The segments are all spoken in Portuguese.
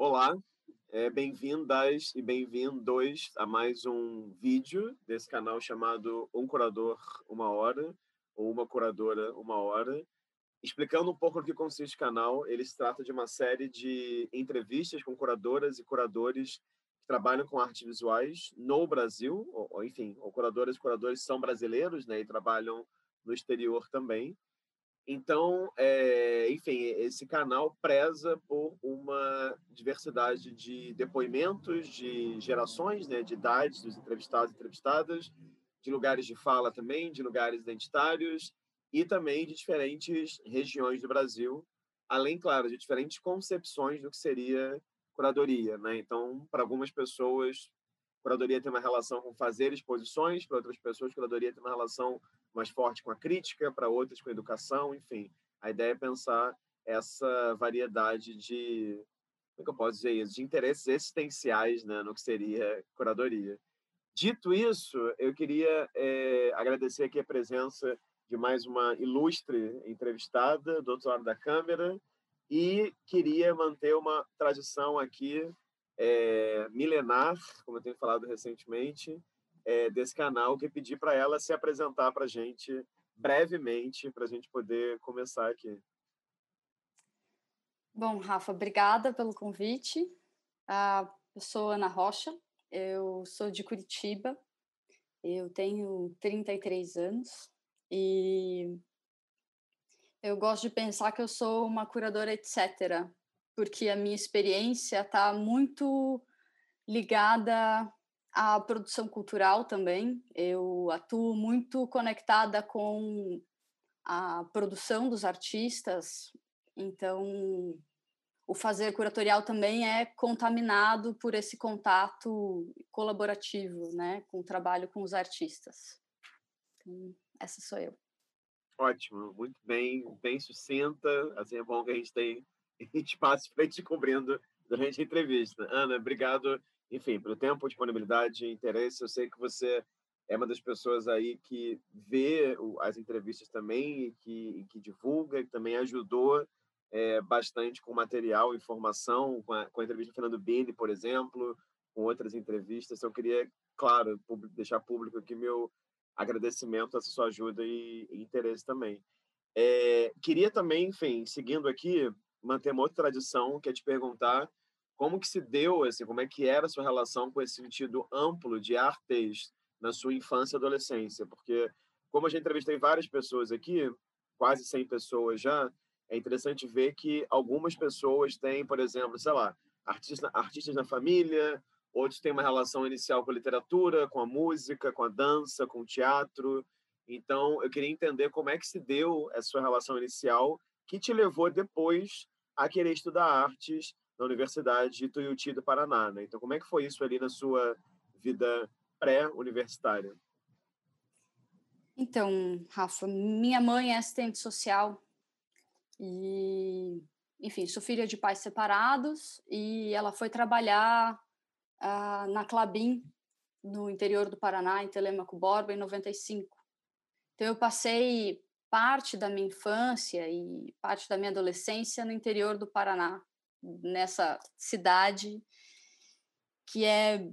Olá, é, bem-vindas e bem-vindos a mais um vídeo desse canal chamado Um Curador Uma Hora, ou Uma Curadora Uma Hora. Explicando um pouco do que consiste o canal, ele se trata de uma série de entrevistas com curadoras e curadores que trabalham com artes visuais no Brasil, ou enfim, ou curadoras e curadores são brasileiros né, e trabalham no exterior também. Então, é, enfim, esse canal preza por uma diversidade de depoimentos, de gerações, né, de idades dos entrevistados e entrevistadas, de lugares de fala também, de lugares identitários e também de diferentes regiões do Brasil, além, claro, de diferentes concepções do que seria curadoria. Né? Então, para algumas pessoas, curadoria tem uma relação com fazer exposições, para outras pessoas, curadoria tem uma relação mais forte com a crítica, para outras com a educação, enfim. A ideia é pensar essa variedade de, como é que eu posso dizer isso, de interesses existenciais né, no que seria curadoria. Dito isso, eu queria é, agradecer aqui a presença de mais uma ilustre entrevistada do outro lado da câmera e queria manter uma tradição aqui é, milenar, como eu tenho falado recentemente, é, desse canal, que pedi para ela se apresentar para a gente brevemente, para a gente poder começar aqui. Bom, Rafa, obrigada pelo convite. Uh, eu sou Ana Rocha, eu sou de Curitiba, eu tenho 33 anos e eu gosto de pensar que eu sou uma curadora etc, porque a minha experiência está muito ligada à produção cultural também. Eu atuo muito conectada com a produção dos artistas, então o fazer curatorial também é contaminado por esse contato colaborativo, né, com o trabalho com os artistas. Então, essa sou eu. Ótimo, muito bem, bem sucinta. Assim é bom que a gente tem espaço para te cobrindo durante a entrevista. Ana, obrigado, enfim, pelo tempo, disponibilidade, interesse. Eu sei que você é uma das pessoas aí que vê as entrevistas também e que, e que divulga, que também ajudou é, bastante com material, informação, com a, com a entrevista do Fernando Bini, por exemplo, com outras entrevistas. Então, eu queria, claro, deixar público aqui meu agradecimento a sua ajuda e, e interesse também. É, queria também, enfim, seguindo aqui, manter uma outra tradição, que é te perguntar como que se deu, assim, como é que era a sua relação com esse sentido amplo de artes na sua infância e adolescência, porque como eu já entrevistei várias pessoas aqui, quase 100 pessoas já, é interessante ver que algumas pessoas têm, por exemplo, sei lá, artistas, artistas na família, outros têm uma relação inicial com a literatura, com a música, com a dança, com o teatro. Então, eu queria entender como é que se deu essa sua relação inicial que te levou depois a querer estudar artes na Universidade de Tuiuti do Paraná. Né? Então, como é que foi isso ali na sua vida pré-universitária? Então, Rafa, minha mãe é assistente social e, enfim, sou filha de pais separados e ela foi trabalhar uh, na Clabin, no interior do Paraná, em Telemaco Borba, em 95. Então, eu passei parte da minha infância e parte da minha adolescência no interior do Paraná, nessa cidade que é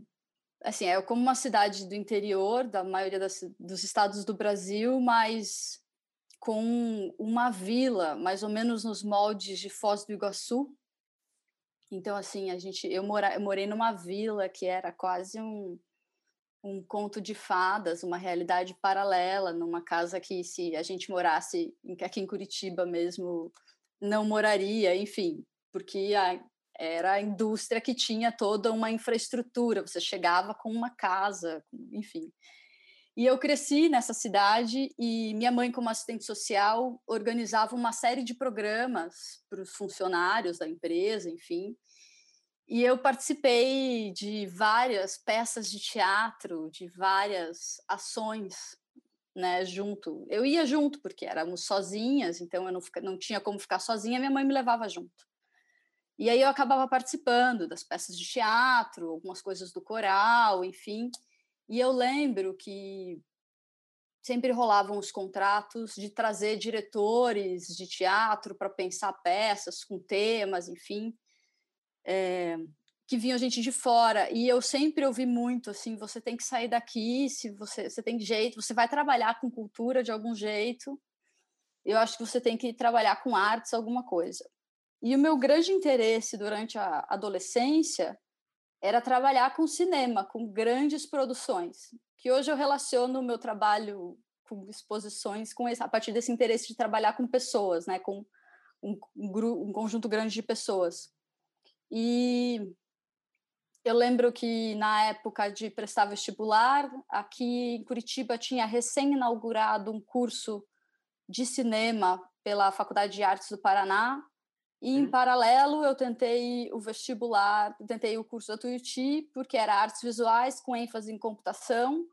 assim é como uma cidade do interior da maioria das, dos estados do Brasil, mas com uma vila mais ou menos nos moldes de Foz do Iguaçu, então, assim, a gente, eu, mora, eu morei numa vila que era quase um, um conto de fadas, uma realidade paralela, numa casa que se a gente morasse aqui em Curitiba mesmo, não moraria, enfim, porque a, era a indústria que tinha toda uma infraestrutura, você chegava com uma casa, enfim. E eu cresci nessa cidade e minha mãe, como assistente social, organizava uma série de programas para os funcionários da empresa, enfim. E eu participei de várias peças de teatro, de várias ações, né, junto. Eu ia junto porque éramos sozinhas, então eu não, não tinha como ficar sozinha, minha mãe me levava junto. E aí eu acabava participando das peças de teatro, algumas coisas do coral, enfim. E eu lembro que sempre rolavam os contratos de trazer diretores de teatro para pensar peças com temas, enfim. é, que vinham gente de fora e eu sempre ouvi muito assim você tem que sair daqui se você você tem jeito você vai trabalhar com cultura de algum jeito eu acho que você tem que trabalhar com artes alguma coisa e o meu grande interesse durante a adolescência era trabalhar com cinema com grandes produções que hoje eu relaciono o meu trabalho com exposições com esse, a partir desse interesse de trabalhar com pessoas né com um, um, um conjunto grande de pessoas e eu lembro que na época de prestar vestibular, aqui em Curitiba tinha recém-inaugurado um curso de cinema pela Faculdade de Artes do Paraná. E em hum. paralelo eu tentei o vestibular, tentei o curso da Tuiuti, porque era artes visuais com ênfase em computação.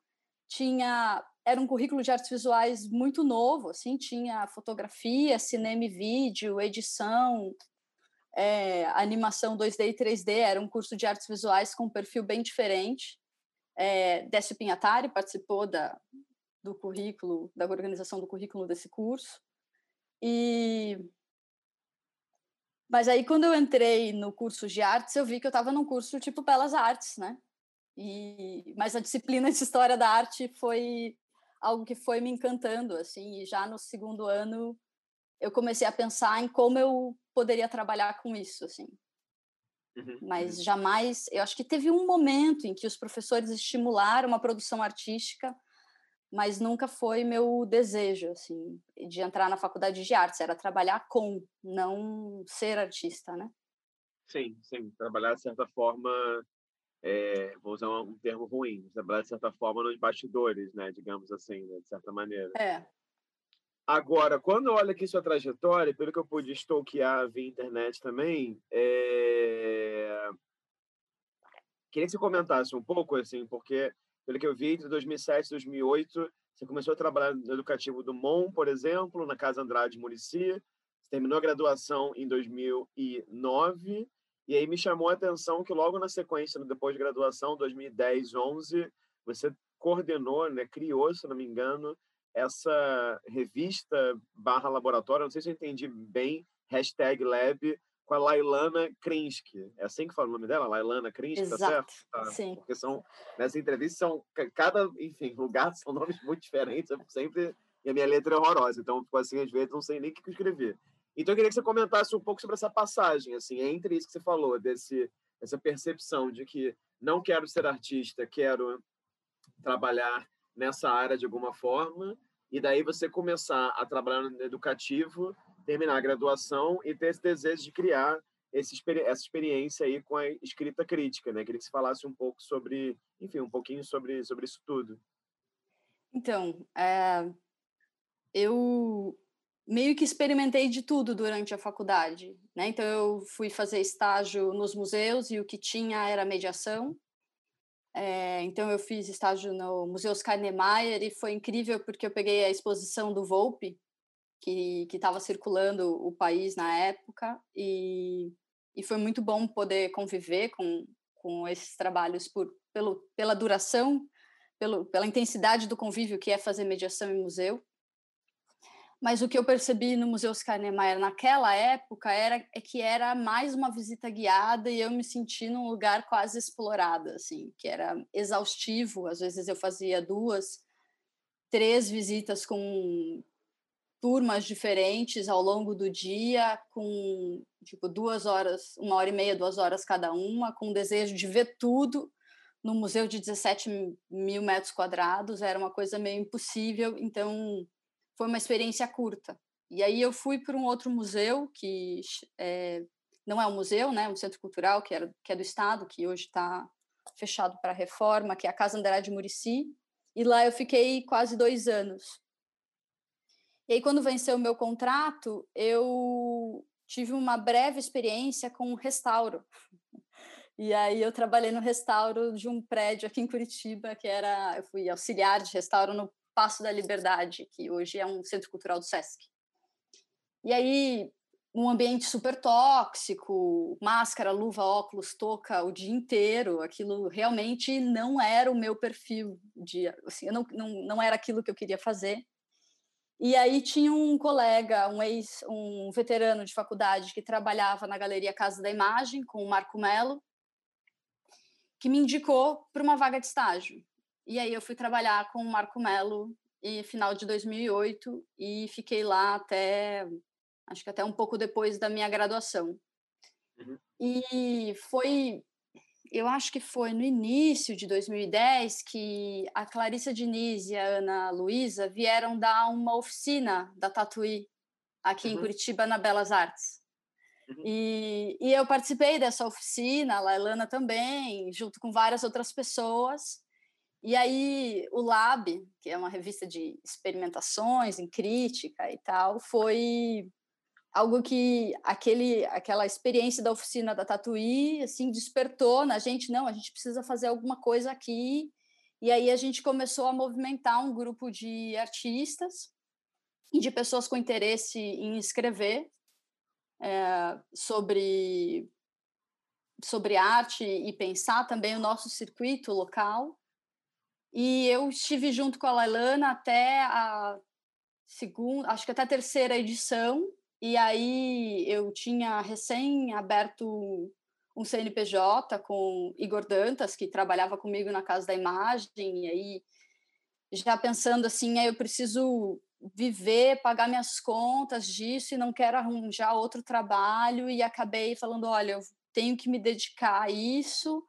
Tinha era um currículo de artes visuais muito novo, assim, tinha fotografia, cinema e vídeo, edição, é, animação 2D e 3D, era um curso de artes visuais com um perfil bem diferente. É, Décio Pinhatari participou da, do currículo, da organização do currículo desse curso. E mas aí quando eu entrei no curso de artes, eu vi que eu estava num curso tipo belas artes, né? E mas a disciplina de história da arte foi algo que foi me encantando assim, e já no segundo ano eu comecei a pensar em como eu poderia trabalhar com isso, assim. Uhum, Mas uhum. jamais, eu acho que teve um momento em que os professores estimularam uma produção artística, mas nunca foi meu desejo, assim, de entrar na faculdade de artes, era trabalhar com, não ser artista, né? Sim, sim, trabalhar de certa forma, é, vou usar um termo ruim, trabalhar de certa forma nos bastidores, né, digamos assim, né, de certa maneira. É, Agora, quando eu olho aqui sua trajetória, pelo que eu pude stalkear via internet também, é... queria que você comentasse um pouco, assim, porque, pelo que eu vi, entre 2007 e 2008, você começou a trabalhar no Educativo do MON, por exemplo, na Casa Andrade Murici, terminou a graduação em 2009, e aí me chamou a atenção que logo na sequência, depois de graduação, 2010, 11, você coordenou, né, criou, se não me engano, essa revista barra laboratório, não sei se eu entendi bem, hashtag lab, com a Lailana Krinsky. É assim que fala o nome dela? Lailana Krinsky, tá certo? Tá. Sim. Porque são, nessa entrevista, são, cada, enfim, lugar são nomes muito diferentes, eu sempre, e a minha letra é horrorosa, então, tipo assim, às vezes não sei nem o que escrever. Então, eu queria que você comentasse um pouco sobre essa passagem, assim, entre isso que você falou, desse, essa percepção de que não quero ser artista, quero trabalhar nessa área de alguma forma, e daí você começar a trabalhar no educativo, terminar a graduação e ter esse desejo de criar esse, essa experiência aí com a escrita crítica, né? Queria que você falasse um pouco sobre, enfim, um pouquinho sobre, sobre isso tudo. Então, é, eu meio que experimentei de tudo durante a faculdade, né? Então eu fui fazer estágio nos museus e o que tinha era mediação. É, então eu fiz estágio no Museu Oscar Niemeyer e foi incrível porque eu peguei a exposição do Volpe, que estava circulando o país na época, e, e foi muito bom poder conviver com, com esses trabalhos por, pelo, pela duração, pelo, pela intensidade do convívio que é fazer mediação em museu. Mas o que eu percebi no Museu Oscar Niemeyer naquela época era é que era mais uma visita guiada e eu me senti num lugar quase explorado, assim, que era exaustivo. Às vezes eu fazia duas, três visitas com turmas diferentes ao longo do dia, com tipo duas horas, uma hora e meia, duas horas cada uma, com o desejo de ver tudo no museu de 17 mil metros quadrados. Era uma coisa meio impossível. Então foi uma experiência curta. E aí eu fui para um outro museu que é, não é um museu, né, um centro cultural que, era, que é do estado, que hoje está fechado para reforma, que é a Casa Andrade Murici. E lá eu fiquei quase dois anos. E aí quando venceu o meu contrato, eu tive uma breve experiência com um restauro. E aí eu trabalhei no restauro de um prédio aqui em Curitiba, que era, eu fui auxiliar de restauro no Passo da Liberdade, que hoje é um centro cultural do SESC. E aí, um ambiente super tóxico, máscara, luva, óculos, touca o dia inteiro, aquilo realmente não era o meu perfil de, assim, eu não, não, não era aquilo que eu queria fazer. E aí tinha um colega, um ex, um veterano de faculdade que trabalhava na Galeria Casa da Imagem com o Marco Melo, que me indicou para uma vaga de estágio. E aí eu fui trabalhar com o Marco Melo em final de 2008 e fiquei lá até acho que até um pouco depois da minha graduação. Uhum. E foi eu acho que foi no início de 2010 que a Clarissa Diniz e a Ana Luísa vieram dar uma oficina da Tatuí aqui uhum. em Curitiba, na Belas Artes. Uhum. E, e eu participei dessa oficina, a Lailana também, junto com várias outras pessoas. E aí o Lab, que é uma revista de experimentações em crítica e tal, foi algo que aquele aquela experiência da oficina da Tatuí assim despertou na gente não a gente precisa fazer alguma coisa aqui. E aí a gente começou a movimentar um grupo de artistas e de pessoas com interesse em escrever é, sobre sobre arte e pensar também o nosso circuito local. E eu estive junto com a Lailana até a segunda acho que até a terceira edição e aí eu tinha recém aberto um CNPJ com Igor Dantas, que trabalhava comigo na Casa da Imagem, e aí já pensando assim, eu preciso viver, pagar minhas contas disso e não quero arranjar outro trabalho e acabei falando, olha, eu tenho que me dedicar a isso.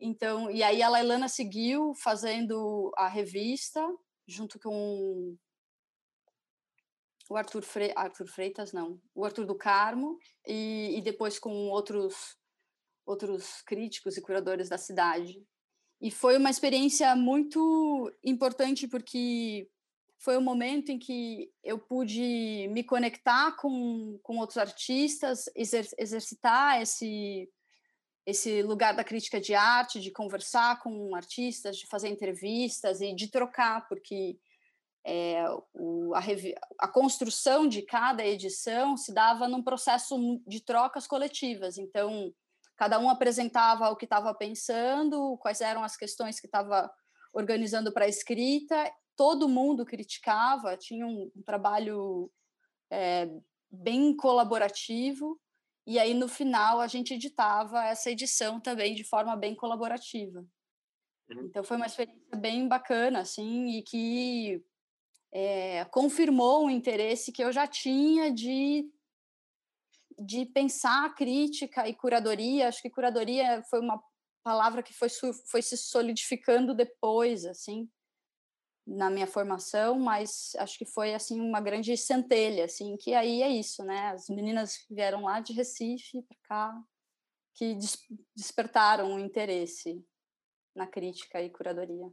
Então, e aí a Lailana seguiu fazendo a revista junto com o Arthur, Fre Arthur Freitas, não, o Arthur do Carmo, e, e depois com outros, outros críticos e curadores da cidade. E foi uma experiência muito importante porque foi o um momento em que eu pude me conectar com, com outros artistas, exer exercitar esse, esse lugar da crítica de arte, de conversar com artistas, de fazer entrevistas e de trocar, porque é, o, a, a, construção de cada edição se dava num processo de trocas coletivas. Então, cada um apresentava o que estava pensando, quais eram as questões que estava organizando para a escrita, todo mundo criticava, tinha um, um trabalho é, bem colaborativo, e aí no final a gente editava essa edição também de forma bem colaborativa. Uhum. Então foi uma experiência bem bacana, assim, e que é, confirmou o interesse que eu já tinha de, de pensar crítica e curadoria. Acho que curadoria foi uma palavra que foi, foi se solidificando depois, assim, na minha formação, mas acho que foi assim uma grande centelha, assim, que aí é isso, né? As meninas vieram lá de Recife para cá, que des despertaram o interesse na crítica e curadoria.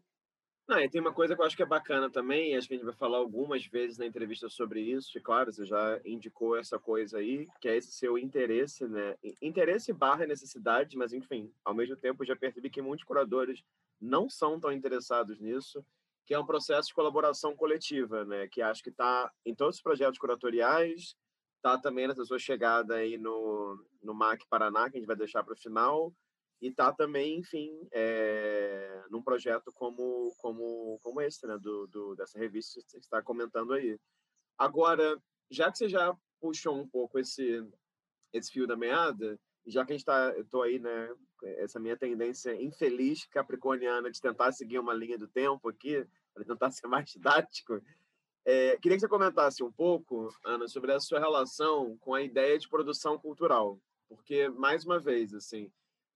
Não, e tem uma coisa que eu acho que é bacana também, acho que a gente vai falar algumas vezes na entrevista sobre isso, e claro, você já indicou essa coisa aí, que é esse seu interesse, né? Interesse barra necessidade, mas enfim, ao mesmo tempo já percebi que muitos curadores não são tão interessados nisso, que é um processo de colaboração coletiva, né? Que acho que está em todos os projetos curatoriais, está também nessa sua chegada aí no, no MAC Paraná, que a gente vai deixar para o final, e tá também, enfim, é, num projeto como como como esse, né, do, do dessa revista que você está comentando aí. Agora, já que você já puxou um pouco esse esse fio da meada, já que a gente está, eu tô aí, né, essa minha tendência infeliz capricorniana de tentar seguir uma linha do tempo aqui, para tentar ser mais didático, é, queria que você comentasse um pouco, Ana, sobre a sua relação com a ideia de produção cultural, porque mais uma vez, assim,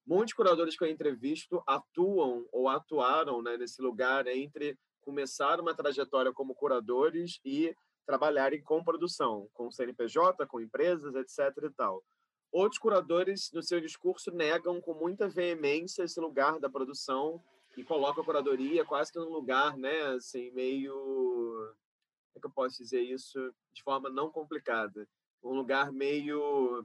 Muitos curadores que eu entrevisto atuam ou atuaram né, nesse lugar entre começar uma trajetória como curadores e trabalharem com produção, com CNPJ, com empresas, etc. e tal. Outros curadores, no seu discurso, negam com muita veemência esse lugar da produção e colocam a curadoria quase que num lugar, né, assim, meio. Como é que eu posso dizer isso de forma não complicada? Um lugar meio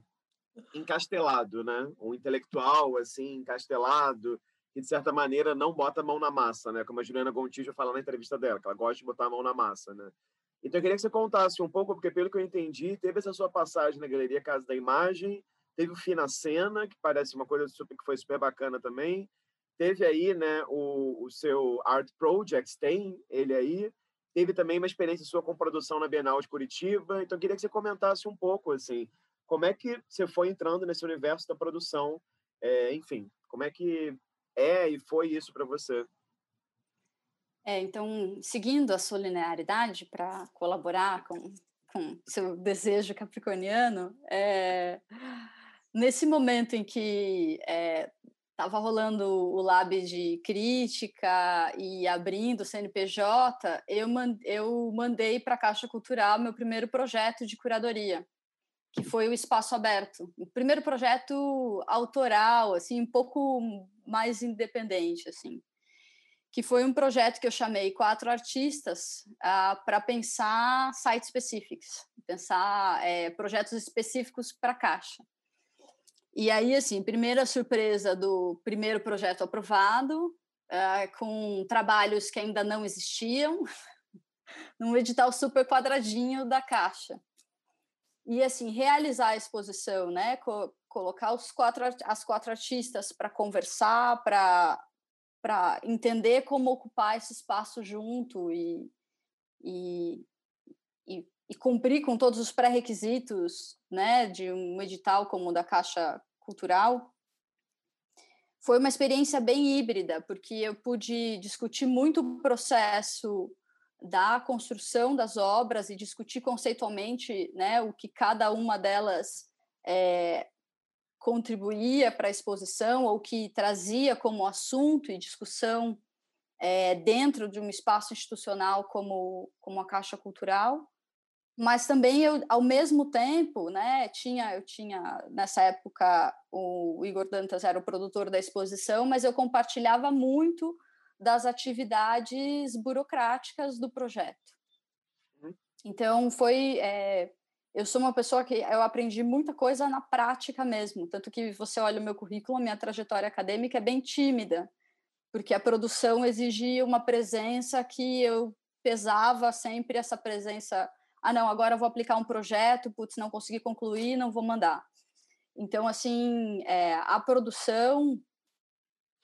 encastelado, né? Um intelectual assim, encastelado, que de certa maneira não bota a mão na massa, né? Como a Juliana Gontijo fala na entrevista dela, que ela gosta de botar a mão na massa, né? Então eu queria que você contasse um pouco, porque pelo que eu entendi, teve essa sua passagem na Galeria Casa da Imagem, teve o Fina Cena, que parece uma coisa super, que foi super bacana também, teve aí, né, o, o seu Art Projects, tem ele aí, teve também uma experiência sua com produção na Bienal de Curitiba, então queria que você comentasse um pouco, assim, como é que você foi entrando nesse universo da produção, é, enfim, como é que é e foi isso para você? É, então, seguindo a sua linearidade para colaborar com, com seu desejo capricorniano, é, nesse momento em que estava é, rolando o lab de crítica e abrindo o CNPJ, eu, eu mandei para a Caixa Cultural meu primeiro projeto de curadoria, que foi o Espaço Aberto. O primeiro projeto autoral, assim, um pouco mais independente, assim que foi um projeto que eu chamei quatro artistas uh, para pensar site specifics, pensar é, projetos específicos para a Caixa. E aí, assim, primeira surpresa do primeiro projeto aprovado, uh, com trabalhos que ainda não existiam, num edital super quadradinho da Caixa. E, assim, realizar a exposição, né? Co colocar os quatro, as quatro artistas para conversar, para para entender como ocupar esse espaço junto e, e, e, e cumprir com todos os pré-requisitos né, de um edital como o da Caixa Cultural, foi uma experiência bem híbrida, porque eu pude discutir muito o processo da construção das obras e discutir conceitualmente né, o que cada uma delas é, contribuía para a exposição ou que trazia como assunto e discussão é, dentro de um espaço institucional como, como a Caixa Cultural, mas também eu, ao mesmo tempo, né, tinha, eu tinha, nessa época, o Igor Dantas era o produtor da exposição, mas eu compartilhava muito das atividades burocráticas do projeto. Uhum. Então, foi é, eu sou uma pessoa que eu aprendi muita coisa na prática mesmo, tanto que você olha o meu currículo, a minha trajetória acadêmica é bem tímida, porque a produção exigia uma presença que eu pesava sempre essa presença, ah não, agora vou aplicar um projeto, putz, não consegui concluir, não vou mandar. Então, assim, é, a produção,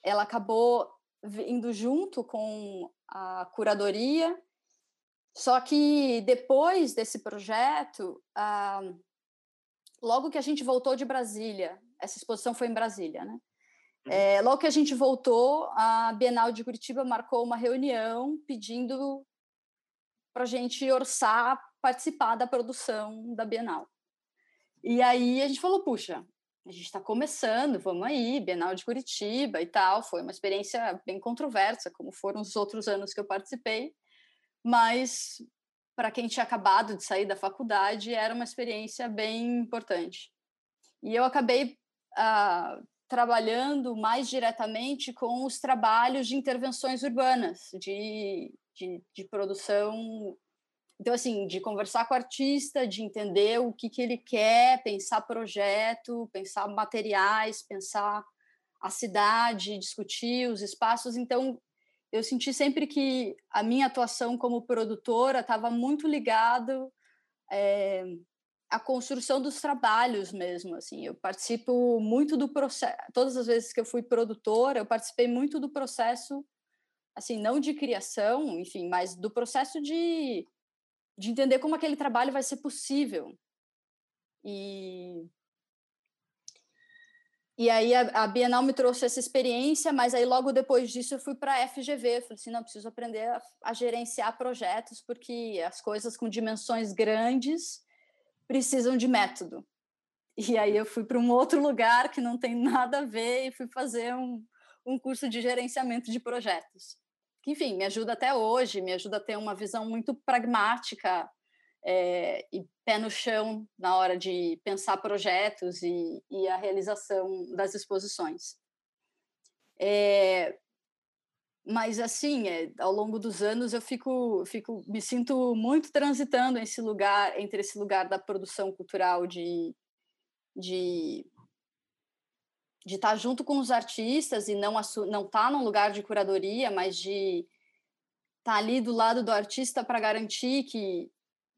ela acabou indo junto com a curadoria só que depois desse projeto, ah, logo que a gente voltou de Brasília, essa exposição foi em Brasília, né? Uhum. É, logo que a gente voltou, a Bienal de Curitiba marcou uma reunião pedindo para a gente orçar participar da produção da Bienal. E aí a gente falou, puxa, a gente está começando, vamos aí, Bienal de Curitiba e tal. Foi uma experiência bem controversa, como foram os outros anos que eu participei mas para quem tinha acabado de sair da faculdade era uma experiência bem importante. E eu acabei uh, trabalhando mais diretamente com os trabalhos de intervenções urbanas, de, de, de, produção. Então, assim, de conversar com o artista, de entender o que, que ele quer, pensar projeto, pensar materiais, pensar a cidade, discutir os espaços. Então, eu senti sempre que a minha atuação como produtora estava muito ligado é, à construção dos trabalhos mesmo assim eu participo muito do processo todas as vezes que eu fui produtora eu participei muito do processo assim não de criação enfim mas do processo de de entender como aquele trabalho vai ser possível e e aí a, Bienal me trouxe essa experiência, mas aí logo depois disso eu fui para a FGV. Falei assim, não, preciso aprender a, a, gerenciar projetos, porque as coisas com dimensões grandes precisam de método. E aí eu fui para um outro lugar que não tem nada a ver e fui fazer um, um curso de gerenciamento de projetos. Que, enfim, me ajuda até hoje, me ajuda a ter uma visão muito pragmática é, e pé no chão na hora de pensar projetos e, e a realização das exposições. É, mas assim, é, ao longo dos anos eu fico, fico, me sinto muito transitando esse lugar, entre esse lugar da produção cultural de, de de estar junto com os artistas e não não estar tá num lugar de curadoria, mas de estar tá ali do lado do artista para garantir que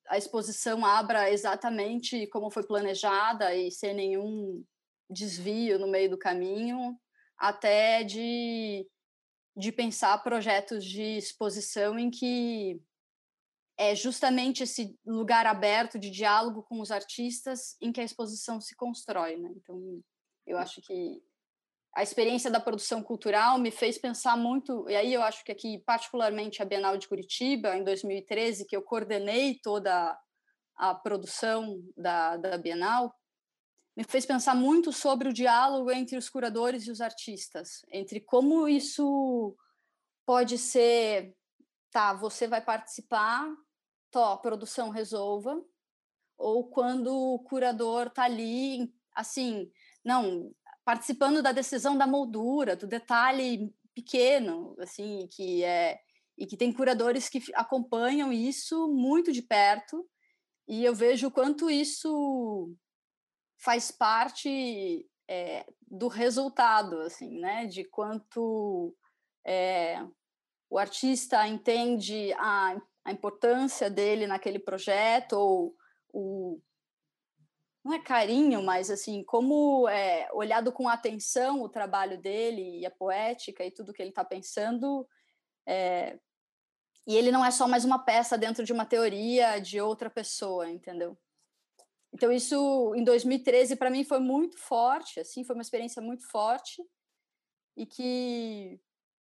a exposição abra exatamente como foi planejada e sem nenhum desvio no meio do caminho, até de, de pensar projetos de exposição em que é justamente esse lugar aberto de diálogo com os artistas em que a exposição se constrói. Né? Então, eu acho que a experiência da produção cultural me fez pensar muito, e aí eu acho que aqui, particularmente a Bienal de Curitiba, em 2013, que eu coordenei toda a produção da, da Bienal, me fez pensar muito sobre o diálogo entre os curadores e os artistas, entre como isso pode ser, tá, você vai participar, tó, produção resolva, ou quando o curador tá ali, assim, não, participando da decisão da moldura, do detalhe pequeno, assim, que é e que tem curadores que acompanham isso muito de perto, e eu vejo o quanto isso faz parte é, do resultado, assim, né? De quanto é, o artista entende a, a importância dele naquele projeto ou o não é carinho, mas assim, como é olhado com atenção o trabalho dele e a poética e tudo que ele está pensando, é, e ele não é só mais uma peça dentro de uma teoria de outra pessoa, entendeu? Então isso em 2013 para mim foi muito forte, assim, foi uma experiência muito forte e que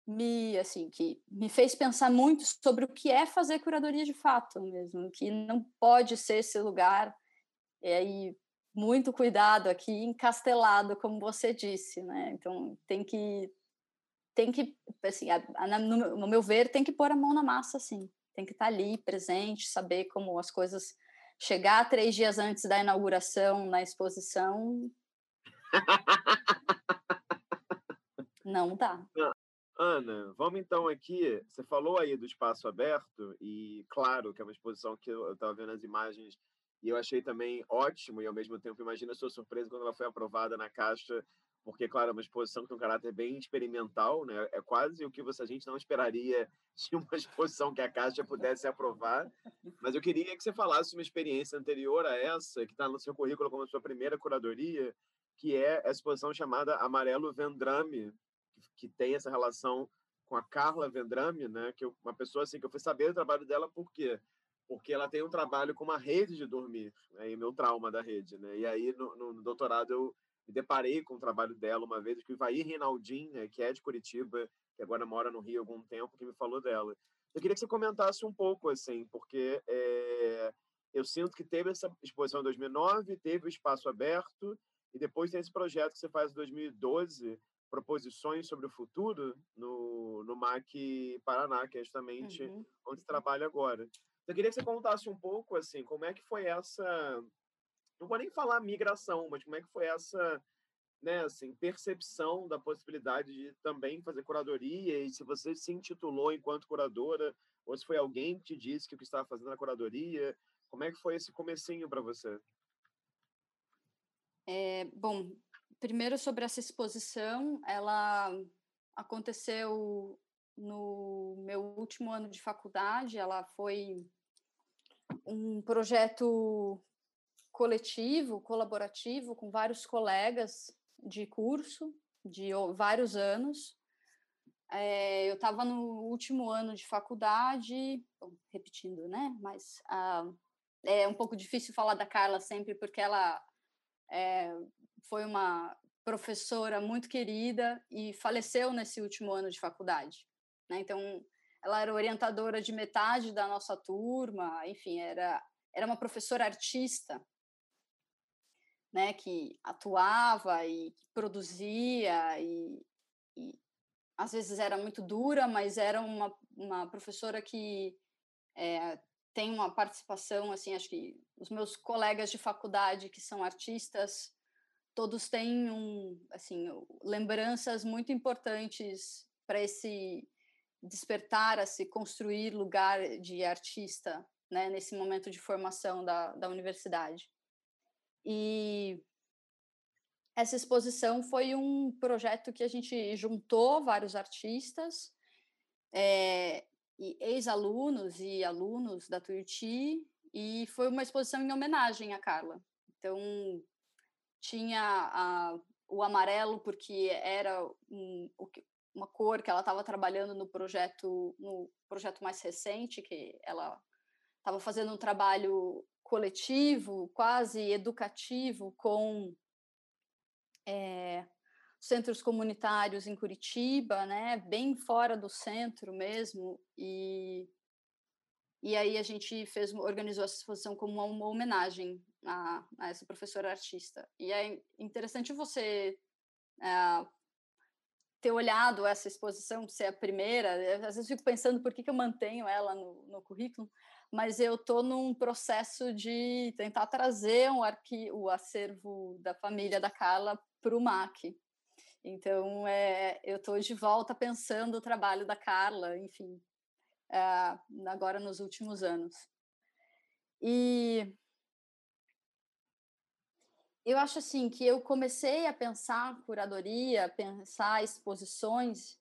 me assim que me fez pensar muito sobre o que é fazer curadoria de fato mesmo, que não pode ser esse lugar e aí muito cuidado aqui, encastelado, como você disse, né? Então tem que tem que assim, a, a, no, no, meu ver, tem que pôr a mão na massa, assim, tem que estar tá ali presente, saber como as coisas chegar três dias antes da inauguração na exposição. Não dá. Ana, vamos então aqui. Você falou aí do espaço aberto, e claro que é uma exposição que eu estava vendo as imagens e eu achei também ótimo, e ao mesmo tempo, imagina a sua surpresa quando ela foi aprovada na Caixa, porque, claro, é uma exposição que tem um caráter bem experimental, né? é quase o que você, a gente não esperaria de uma exposição que a Caixa pudesse aprovar. Mas eu queria que você falasse uma experiência anterior a essa, que está no seu currículo como a sua primeira curadoria, que é a exposição chamada Amarelo Vendrame, que tem essa relação com a Carla Vendrame, né? que eu, uma pessoa assim que eu fui saber do trabalho dela por quê? Porque ela tem um trabalho com uma rede de dormir, né? e meu trauma da rede, né? E aí no, no, doutorado eu me deparei com o trabalho dela uma vez, que o Ivair Rinaldin, né, que é de Curitiba, que agora mora no Rio há algum tempo, que me falou dela. Eu queria que você comentasse um pouco, assim, porque é, eu sinto que teve essa exposição em 2009, teve o Espaço Aberto, e depois tem esse projeto que você faz em 2012, Proposições sobre o Futuro, no, no MAC Paraná, que é justamente uhum. onde você trabalha agora. Eu queria que você contasse um pouco, assim, como é que foi essa... Não vou nem falar migração, mas como é que foi essa né, assim, percepção da possibilidade de também fazer curadoria e se você se intitulou enquanto curadora ou se foi alguém que te disse que o que estava fazendo na curadoria, como é que foi esse comecinho para você? É, bom, primeiro sobre essa exposição, ela aconteceu no meu último ano de faculdade, ela foi um projeto coletivo, colaborativo, com vários colegas de curso de vários anos. É, eu estava no último ano de faculdade, bom, repetindo, né? Mas ah, é um pouco difícil falar da Carla sempre, porque ela é, foi uma professora muito querida e faleceu nesse último ano de faculdade. Né? Então, ela era orientadora de metade da nossa turma, enfim, era, era uma professora artista, né, que atuava e que produzia e, e às vezes era muito dura, mas era uma, uma professora que é, tem uma participação, assim, acho que os meus colegas de faculdade que são artistas, todos têm um, assim, lembranças muito importantes para esse despertar a se construir lugar de artista né, nesse momento de formação da, da universidade. E essa exposição foi um projeto que a gente juntou vários artistas, é, ex-alunos e alunos da Tuiuti, e foi uma exposição em homenagem à Carla. Então, tinha a, o amarelo, porque era um, o, uma cor que ela estava trabalhando no projeto no projeto mais recente que ela estava fazendo um trabalho coletivo, quase educativo, com é, centros comunitários em Curitiba, né, bem fora do centro mesmo, e, e aí a gente fez, organizou essa exposição como uma, homenagem a, a, essa professora artista. E é interessante você é, ter olhado essa exposição, ser a primeira, às vezes fico pensando por que, que eu mantenho ela no, no currículo, mas eu estou num processo de tentar trazer um arqui o acervo da família da Carla para o MAC. Então, é, eu estou de volta pensando o trabalho da Carla, enfim, é, agora nos últimos anos. E eu acho assim que eu comecei a pensar curadoria, pensar exposições.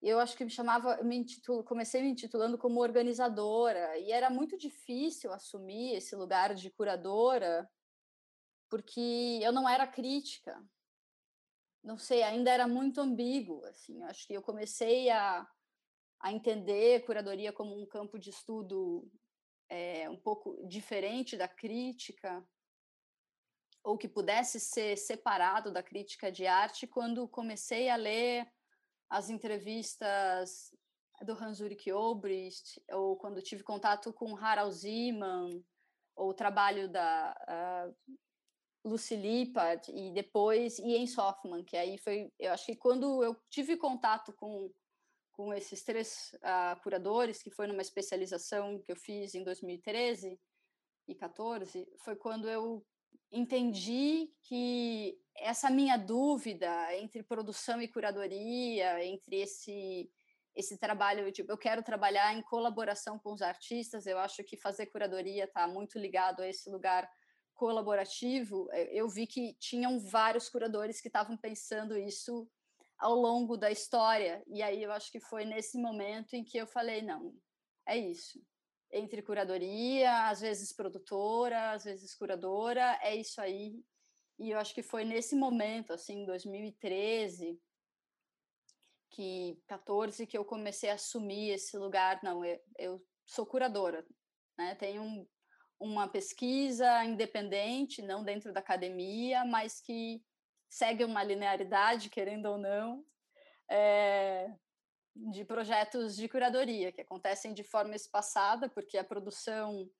Eu acho que me chamava, me intitulo, comecei me intitulando como organizadora e era muito difícil assumir esse lugar de curadora porque eu não era crítica. Não sei, ainda era muito ambíguo, assim. Eu acho que eu comecei a, a entender curadoria como um campo de estudo é, um pouco diferente da crítica ou que pudesse ser separado da crítica de arte quando comecei a ler as entrevistas do Hans-Ulrich Obrist, ou quando tive contato com Harald Zeman, ou o trabalho da uh, Lucy Lippard, e depois Ian Hoffman, que aí foi, eu acho que quando eu tive contato com, com esses três uh, curadores, que foi numa especialização que eu fiz em 2013 e 14, foi quando eu entendi que essa minha dúvida entre produção e curadoria, entre esse esse trabalho, tipo, eu quero trabalhar em colaboração com os artistas, eu acho que fazer curadoria está muito ligado a esse lugar colaborativo. Eh, eu vi que tinham vários curadores que estavam pensando isso ao longo da história, e aí eu acho que foi nesse momento em que eu falei, não, é isso entre curadoria, às vezes produtora, às vezes curadora, é isso aí. E eu acho que foi nesse momento, assim, 2013, que 14 que eu comecei a assumir esse lugar, não, eu, eu sou curadora, né? Tenho um, uma pesquisa independente, não dentro da academia, mas que segue uma linearidade, querendo ou não, é, de projetos de curadoria, que acontecem de forma espaçada, porque a produção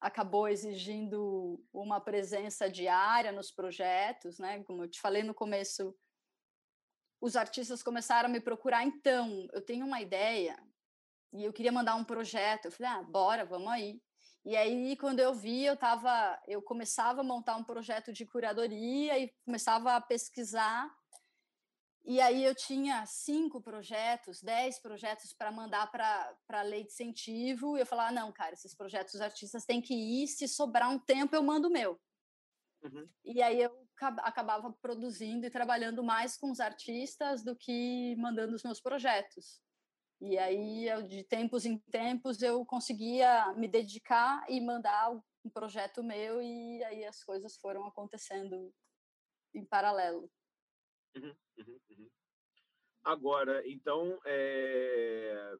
acabou exigindo uma presença diária nos projetos, né? Como eu te falei no começo, os artistas começaram a me procurar, então, eu tenho uma ideia e eu queria mandar um projeto. Eu falei, ah, bora, vamos aí. E aí, quando eu vi, eu tava, eu começava a montar um projeto de curadoria e começava a pesquisar e aí eu tinha cinco projetos, dez projetos para mandar para a lei de incentivo. E eu falava, não, cara, esses projetos artistas têm que ir, se sobrar um tempo eu mando o meu. Uhum. E aí eu acabava produzindo e trabalhando mais com os artistas do que mandando os meus projetos. E aí, eu, de tempos em tempos, eu conseguia me dedicar e mandar um projeto meu, e aí as coisas foram acontecendo em paralelo. Uhum, uhum, uhum. Agora, então, é...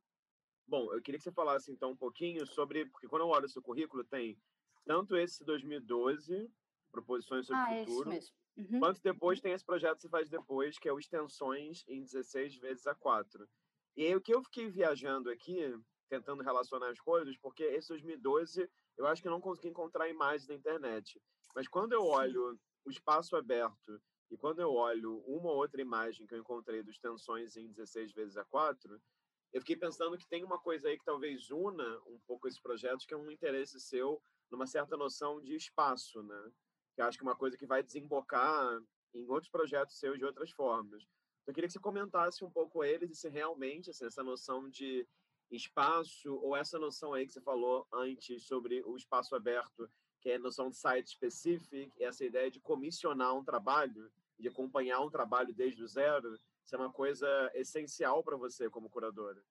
bom, eu queria que você falasse então um pouquinho sobre, porque quando eu olho o seu currículo, tem tanto esse 2012, Proposições sobre ah, o Futuro, uhum. quanto depois tem esse projeto que você faz depois, que é o Extensões em 16 vezes a 4. E aí, o que eu fiquei viajando aqui, tentando relacionar as coisas, porque esse 2012 eu acho que eu não consegui encontrar imagens na internet. Mas quando eu olho o espaço aberto e quando eu olho uma ou outra imagem que eu encontrei dos tensões em 16 vezes a 4, eu fiquei pensando que tem uma coisa aí que talvez una um pouco esse projeto, que é um interesse seu numa certa noção de espaço, né? Que acho que é uma coisa que vai desembocar em outros projetos seus de outras formas. Então, eu queria que você comentasse um pouco eles e se realmente assim, essa noção de espaço ou essa noção aí que você falou antes sobre o espaço aberto, que é a noção de site specific, essa ideia de comissionar um trabalho, de acompanhar um trabalho desde o zero, isso é uma coisa essencial para você como curadora?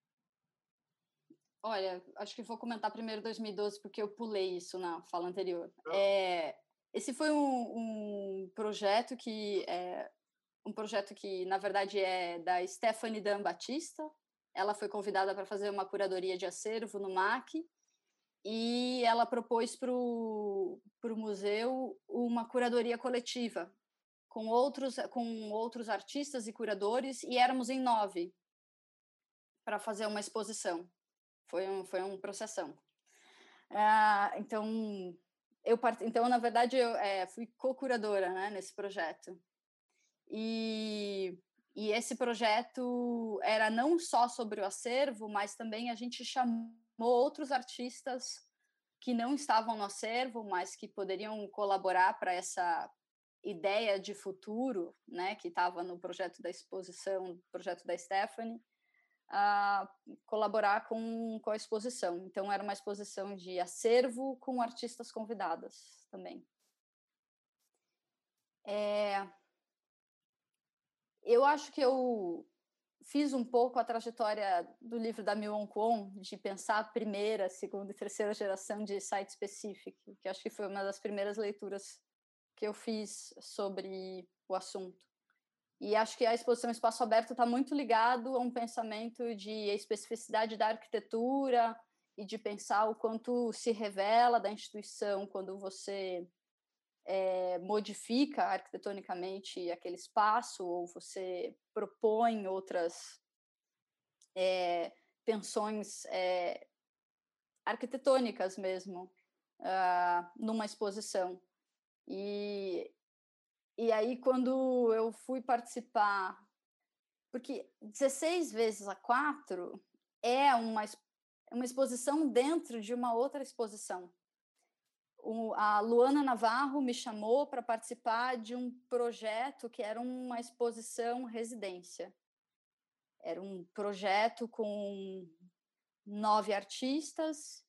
Olha, acho que vou comentar primeiro 2012, porque eu pulei isso na fala anterior. Ah. É, esse foi um, um projeto que é um projeto que, na verdade, é da Stephanie Dan Batista. Ela foi convidada para fazer uma curadoria de acervo no MAC. e ela propôs para o museu uma curadoria coletiva com outros, com outros artistas e curadores, e éramos em nove para fazer uma exposição. Foi um, foi um processão. Ah, então, eu part... então, na verdade, eu é, fui co-curadora né, nesse projeto. E, e esse projeto era não só sobre o acervo, mas também a gente chamou outros artistas que não estavam no acervo, mas que poderiam colaborar para essa ideia de futuro, né, que estava no projeto da exposição, projeto da Stephanie, a colaborar com, com a exposição. Então, era uma exposição de acervo com artistas convidadas também. É, eu acho que eu fiz um pouco a trajetória do livro da Mion Kwon, de pensar a primeira, segunda e terceira geração de site específico, que acho que foi uma das primeiras leituras que eu fiz sobre o assunto. E acho que a exposição Espaço Aberto está muito ligado a um pensamento de especificidade da arquitetura e de pensar o quanto se revela da instituição quando você é, modifica arquitetonicamente aquele espaço ou você propõe outras é, tensões é, arquitetônicas mesmo uh, numa exposição. E, e aí, quando eu fui participar, porque 16 vezes a 4 é uma, uma exposição dentro de uma outra exposição. O, a Luana Navarro me chamou para participar de um projeto que era uma exposição residência. Era um projeto com nove artistas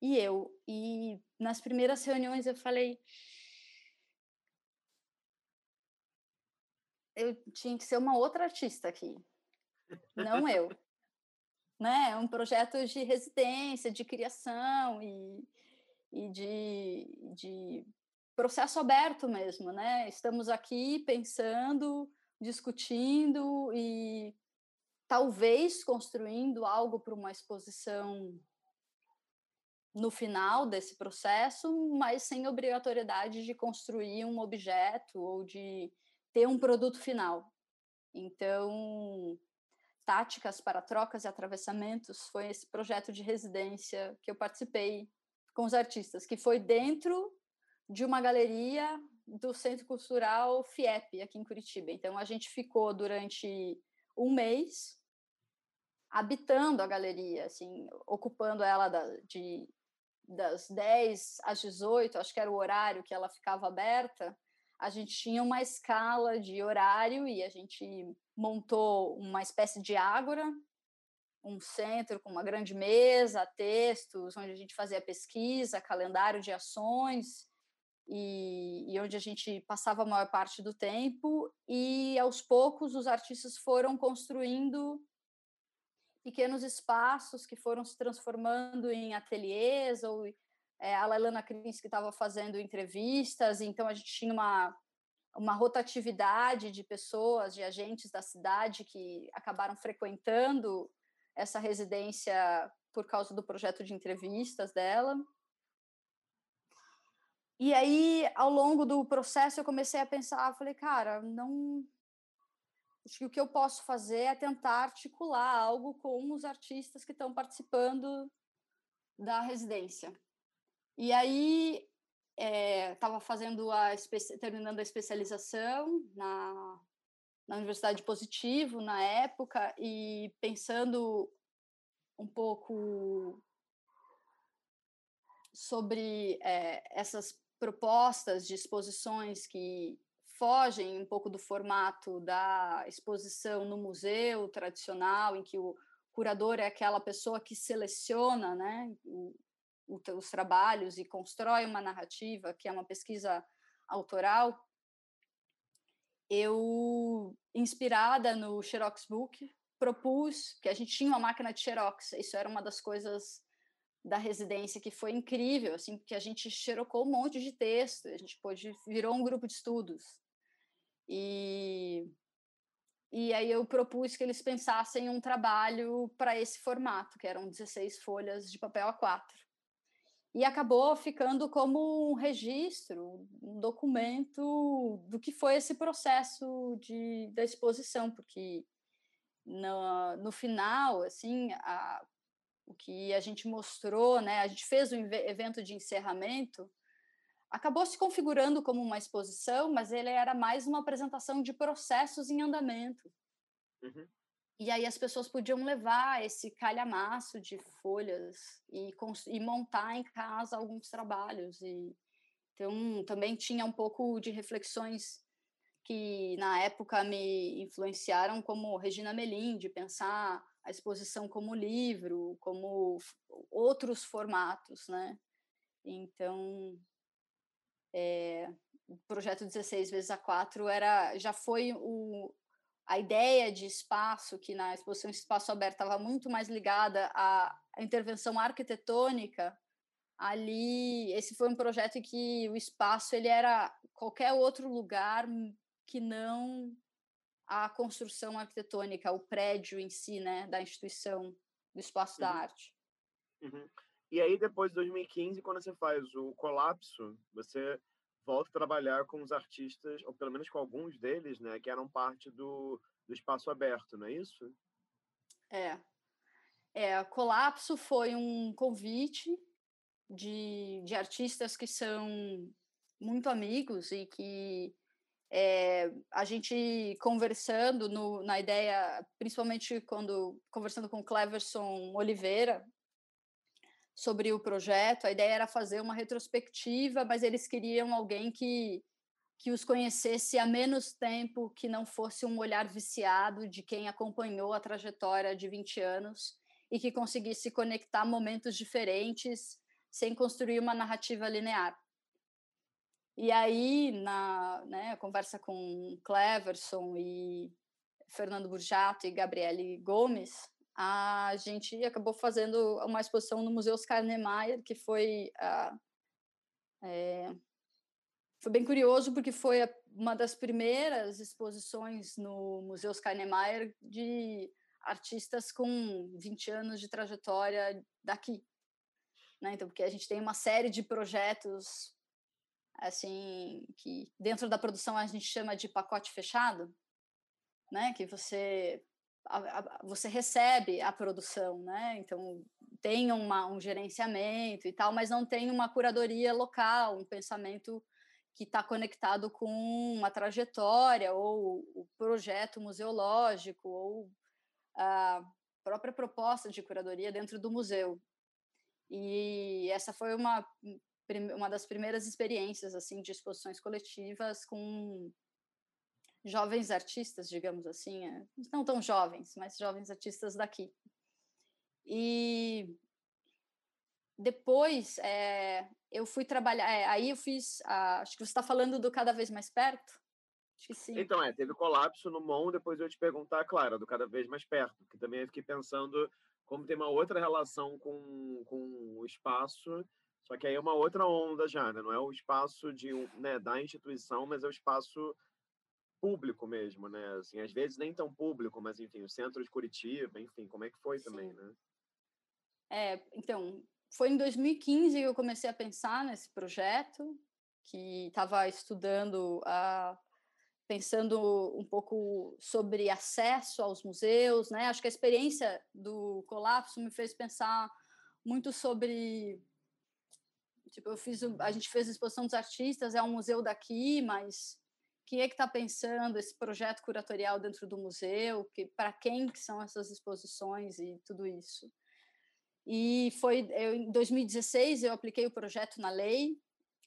e eu. E nas primeiras reuniões eu falei: eu tinha que ser uma outra artista aqui, não eu. né? É um projeto de residência, de criação e, e de, de processo aberto mesmo, né? Estamos aqui pensando, discutindo e talvez construindo algo para uma exposição no final desse processo, mas sem obrigatoriedade de construir um objeto ou de ter um produto final. Então, Táticas para Trocas e Atravessamentos foi esse projeto de residência que eu participei com os artistas, que foi dentro de uma galeria do Centro Cultural FIEP, aqui em Curitiba. Então, a gente ficou durante um mês habitando a galeria, assim, ocupando ela da, de, das 10 às 18, acho que era o horário que ela ficava aberta, a gente tinha uma escala de horário e a gente montou uma espécie de ágora, um centro com uma grande mesa, textos, onde a gente fazia pesquisa, calendário de ações, e, e, onde a gente passava a maior parte do tempo, e aos poucos os artistas foram construindo pequenos espaços que foram se transformando em ateliês ou é, a Lailana Krins que estava fazendo entrevistas, então a gente tinha uma, uma rotatividade de pessoas, de agentes da cidade que acabaram frequentando essa residência por causa do projeto de entrevistas dela. E aí, ao longo do processo, eu comecei a pensar, falei, cara, não acho que o que eu posso fazer é tentar articular algo com os artistas que estão participando da residência. E aí estava eh, é, fazendo a terminando a especialização na, na Universidade de Positivo na época e pensando um pouco sobre é, essas propostas de exposições que fogem um pouco do formato da exposição no museu tradicional, em que o curador é aquela pessoa que seleciona né, os trabalhos e constrói uma narrativa, que é uma pesquisa autoral, eu, inspirada no Xerox Book, propus que a gente tinha uma máquina de Xerox. Isso era uma das coisas da residência que foi incrível, assim, porque a gente xerocou um monte de texto, a gente pôde, virou um grupo de estudos. E, e aí eu propus que eles pensassem um trabalho para esse formato, que eram 16 folhas de papel A4. E acabou ficando como um registro, um documento do que foi esse processo de, da exposição, porque no, no final, assim, a, o que a gente mostrou, né, a gente fez um evento de encerramento, acabou se configurando como uma exposição, mas ele era mais uma apresentação de processos em andamento. Uhum. E aí as pessoas podiam levar esse calhamaço de folhas e, e montar em casa alguns trabalhos. E, então, também tinha um pouco de reflexões que na época me influenciaram, como Regina Melim, de pensar a exposição como livro, como outros formatos, né? Então, é, o projeto 16 vezes a 4 era já foi o, a ideia de espaço, que na exposição Espaço Aberto estava muito mais ligada à intervenção arquitetônica, ali esse foi um projeto em que o espaço ele era qualquer outro lugar que não a construção arquitetônica, o prédio em si, né, da instituição do espaço uhum. da arte. Uhum. E aí depois de 2015, quando você faz o colapso, você volta a trabalhar com os artistas, ou pelo menos com alguns deles, né, que eram parte do, do espaço aberto, não é isso? É. É, Colapso foi um convite de, de artistas que são muito amigos e que é, a gente conversando no, na ideia, principalmente quando conversando com Cleverson Oliveira, sobre o projeto. A ideia era fazer uma retrospectiva, mas eles queriam alguém que que os conhecesse há menos tempo, que não fosse um olhar viciado de quem acompanhou a trajetória de 20 anos e que conseguisse conectar momentos diferentes sem construir uma narrativa linear. E aí, na né, conversa com Cleverson e Fernando Burjato e Gabriele Gomes, a gente acabou fazendo uma exposição no Museu Oscar Niemeyer, que foi, é, foi bem curioso, porque foi uma das primeiras exposições no Museu Oscar Niemeyer de artistas com 20 anos de trajetória daqui. Né? Então, porque a gente tem uma série de projetos assim que dentro da produção a gente chama de pacote fechado, né? Que você a, a, você recebe a produção, né? Então tem uma, um gerenciamento e tal, mas não tem uma curadoria local, um pensamento que está conectado com uma trajetória ou o projeto museológico ou a própria proposta de curadoria dentro do museu. E essa foi uma uma das primeiras experiências assim de exposições coletivas com jovens artistas, digamos assim, é, não tão jovens, mas jovens artistas daqui. E depois é, eu fui trabalhar, é, aí eu fiz, a, acho que você está falando do cada vez mais perto. Acho que sim. Então é, teve colapso no MON, depois eu te perguntar, claro, do cada vez mais perto, que também eu fiquei pensando como tem uma outra relação com, com o espaço, só que aí é uma outra onda já, né? Não é o espaço de, né, da instituição, mas é o espaço público mesmo, né? Assim, às vezes nem tão público, mas enfim, o centro de Curitiba, enfim, como é que foi Sim. também, né? É, então, foi em 2015 que eu comecei a pensar nesse projeto, que estava estudando, a, pensando um pouco sobre acesso aos museus, né? Acho que a experiência do colapso me fez pensar muito sobre tipo eu fiz a gente fez a exposição dos artistas é um museu daqui mas quem é que está pensando esse projeto curatorial dentro do museu, que para quem que são essas exposições e tudo isso. E foi eu, em 2016 eu apliquei o projeto na lei,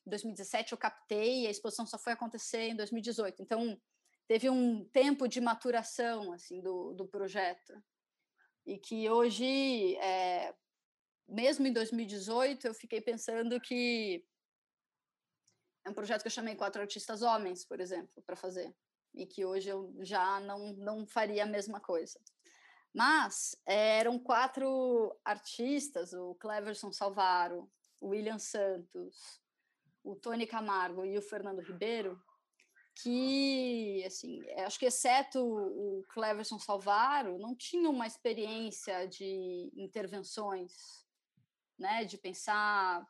em 2017 eu captei, e a exposição só foi acontecer em 2018. Então teve um tempo de maturação assim do, do projeto e que hoje é, mesmo em 2018 eu fiquei pensando que é um projeto que eu chamei quatro artistas homens, por exemplo, para fazer, e que hoje eu já não, não faria a mesma coisa. Mas é, eram quatro artistas, o Cleverson Salvaro, o William Santos, o Tony Camargo e o Fernando Ribeiro, que, assim, acho que exceto o Cleverson Salvaro, não tinham uma experiência de intervenções, né, de pensar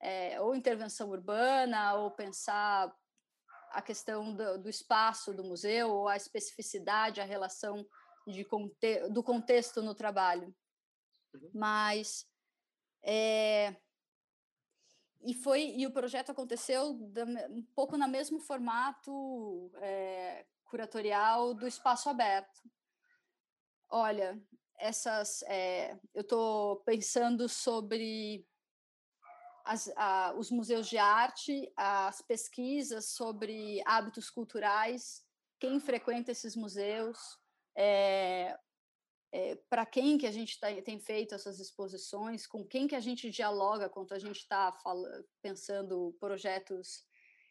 é, ou intervenção urbana, ou pensar a questão do, do, espaço do museu, ou a especificidade, a relação de conte do contexto no trabalho. Uhum. Mas é, e foi e o projeto aconteceu um pouco no mesmo formato é, curatorial do espaço aberto. Olha, essas é, eu estou pensando sobre as, a, os museus de arte, as pesquisas sobre hábitos culturais, quem frequenta esses museus, é, é, para quem que a gente tá, tem feito essas exposições, com quem que a gente dialoga quando a gente está pensando projetos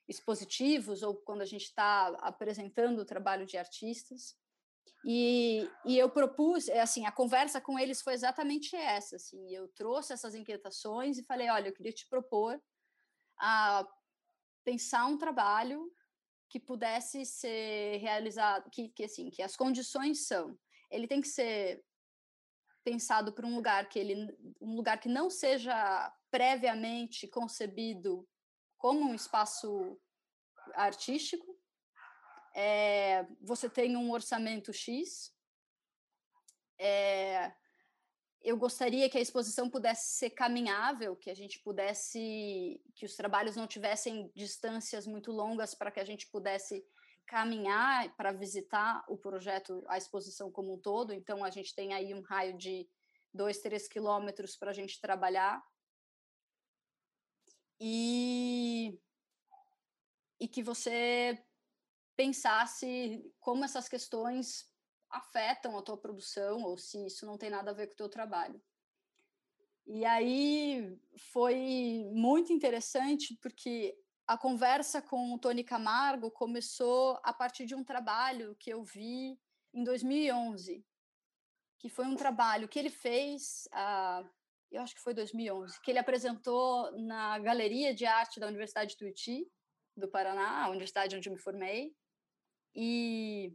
expositivos ou quando a gente está apresentando o trabalho de artistas. E, e eu propus, é assim, a conversa com eles foi exatamente essa, assim, eu trouxe essas inquietações e falei, olha, eu queria te propor a pensar um trabalho que pudesse ser realizado, que, que assim, que as condições são, ele tem que ser pensado para um lugar que ele, um lugar que não seja previamente concebido como um espaço artístico, é, você tem um orçamento X. É, eu gostaria que a exposição pudesse ser caminhável, que a gente pudesse, que os trabalhos não tivessem distâncias muito longas para que a gente pudesse caminhar para visitar o projeto, a exposição como um todo. Então, a gente tem aí um raio de dois, três quilômetros para a gente trabalhar. E, e que você pensasse como essas questões afetam a tua produção ou se isso não tem nada a ver com o teu trabalho. E aí foi muito interessante porque a conversa com o Tony Camargo começou a partir de um trabalho que eu vi em 2011, que foi um trabalho que ele fez, uh, eu acho que foi 2011, que ele apresentou na Galeria de Arte da Universidade de Tuiuti, do Paraná, a universidade onde eu me formei, e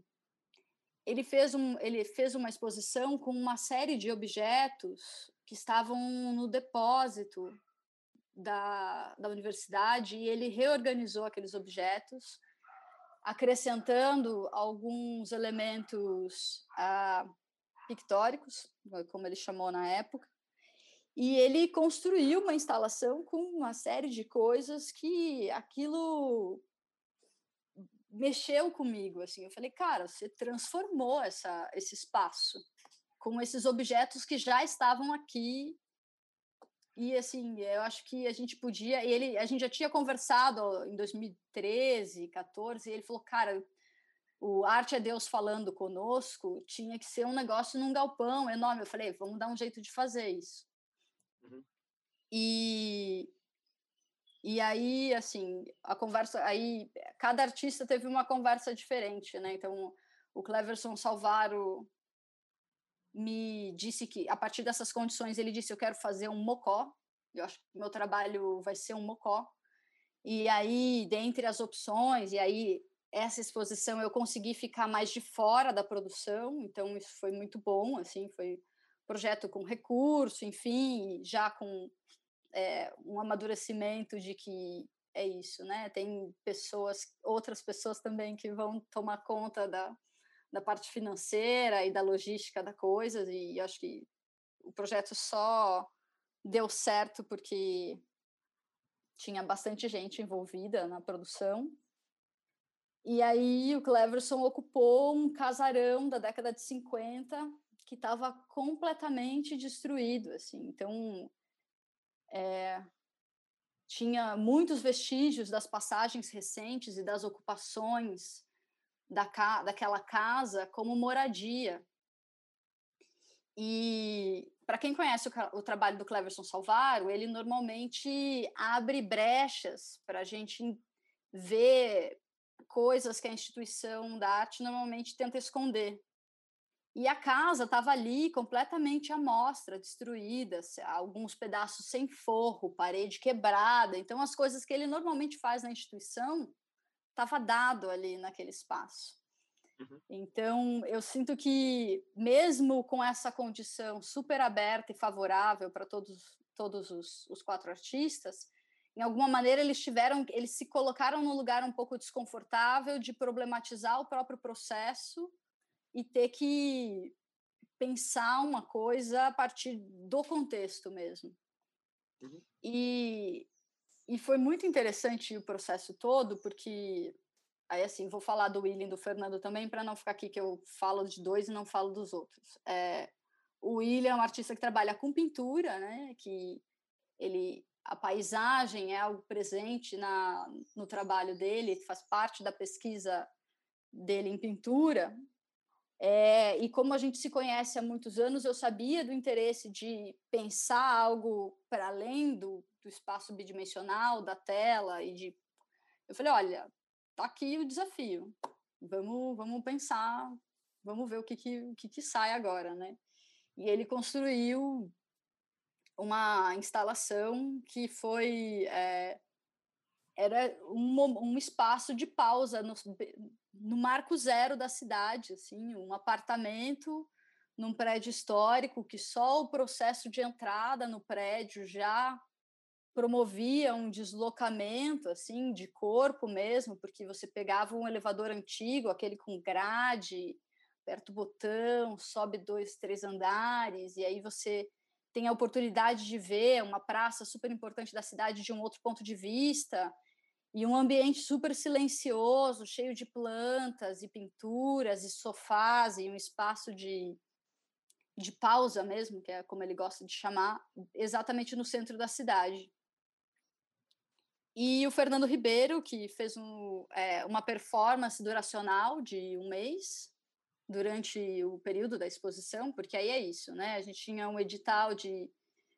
ele fez, um, ele fez uma exposição com uma série de objetos que estavam no depósito da, da universidade e ele reorganizou aqueles objetos, acrescentando alguns elementos ah, pictóricos, como ele chamou na época, e ele construiu uma instalação com uma série de coisas que aquilo mexeu comigo, assim. Eu falei, cara, você transformou essa, esse espaço com esses objetos que já estavam aqui. E assim, eu acho que a gente podia, ele, a gente já tinha conversado em 2013, 14, e ele falou, cara, o Arte é Deus falando conosco tinha que ser um negócio num galpão enorme. Eu falei, vamos dar um jeito de fazer isso. Uhum. E, e aí, assim, a conversa, aí cada artista teve uma conversa diferente, né? Então, o Cleverson Salvaro me disse que a partir dessas condições ele disse eu quero fazer um mocó. Eu acho que meu trabalho vai ser um mocó. E aí, dentre as opções, e aí essa exposição eu consegui ficar mais de fora da produção, então isso foi muito bom, assim, foi projeto com recurso, enfim, já com é, um amadurecimento de que é isso, né? Tem pessoas, outras pessoas também que vão tomar conta da, da parte financeira e da logística da coisa, e acho que o projeto só deu certo porque tinha bastante gente envolvida na produção. E aí o Cleverson ocupou um casarão da década de 50 que estava completamente destruído, assim. Então, é, tinha muitos vestígios das passagens recentes e das ocupações da ca daquela casa como moradia. E para quem conhece o, o, trabalho do Cleverson Salvaro, ele normalmente abre brechas para a gente ver coisas que a instituição da arte normalmente tenta esconder. E a casa estava ali completamente à mostra, destruída, alguns pedaços sem forro, parede quebrada. Então, as coisas que ele normalmente faz na instituição estava dado ali naquele espaço. Uhum. Então, eu sinto que, mesmo com essa condição super aberta e favorável para todos, todos os, os quatro artistas, em alguma maneira eles tiveram, eles se colocaram num lugar um pouco desconfortável de problematizar o próprio processo e ter que pensar uma coisa a partir do contexto mesmo. Uhum. E, e foi muito interessante o processo todo, porque aí assim, vou falar do William e do Fernando também, para não ficar aqui que eu falo de dois e não falo dos outros. É, o William é um artista que trabalha com pintura, né? Que ele a paisagem é algo presente na, no trabalho dele, faz parte da pesquisa dele em pintura. É, e como a gente se conhece há muitos anos, eu sabia do interesse de pensar algo para além do, do espaço bidimensional, da tela, e de. Eu falei: olha, tá aqui o desafio, vamos, vamos pensar, vamos ver o que, que, o que, que sai agora, né? E ele construiu uma instalação que foi é, era um, um, espaço de pausa no, no, marco zero da cidade, assim, um apartamento num prédio histórico que só o processo de entrada no prédio já promovia um deslocamento assim de corpo mesmo, porque você pegava um elevador antigo, aquele com grade, aperta o botão, sobe dois, três andares, e aí você tem a oportunidade de ver uma praça super importante da cidade de um outro ponto de vista e um ambiente super silencioso, cheio de plantas e pinturas e sofás e um espaço de, de pausa mesmo, que é como ele gosta de chamar, exatamente no centro da cidade. E o Fernando Ribeiro, que fez um, é, uma performance duracional de um mês, durante o período da exposição, porque aí é isso, né? A gente tinha um edital de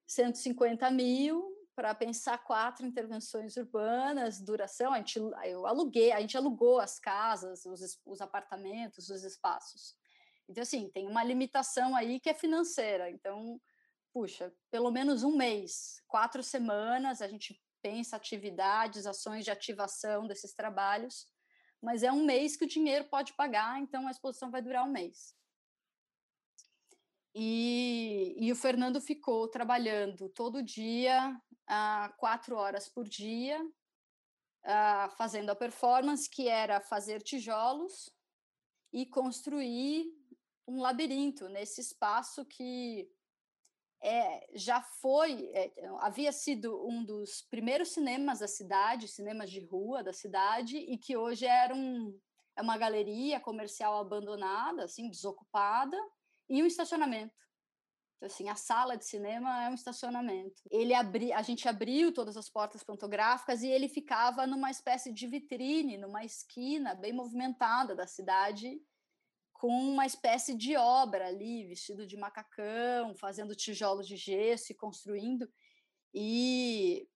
150 mil para pensar quatro intervenções urbanas, duração, a gente, eu aluguei, a gente alugou as casas, os, os apartamentos, os espaços. Então, assim, tem uma limitação aí que é financeira. Então, puxa, pelo menos um mês, quatro semanas, a gente pensa atividades, ações de ativação desses trabalhos mas é um mês que o dinheiro pode pagar, então a exposição vai durar um mês. E, e o Fernando ficou trabalhando todo dia, uh, quatro horas por dia, uh, fazendo a performance, que era fazer tijolos e construir um labirinto nesse espaço que é, já foi, é, havia sido um dos primeiros cinemas da cidade, cinemas de rua da cidade, e que hoje era um, é uma galeria comercial abandonada, assim, desocupada, e um estacionamento. Então, assim, a sala de cinema é um estacionamento. Ele abri, a gente abriu todas as portas fotográficas e ele ficava numa espécie de vitrine, numa esquina bem movimentada da cidade, com uma espécie de obra ali, vestido de macacão, fazendo tijolos de gesso e construindo. E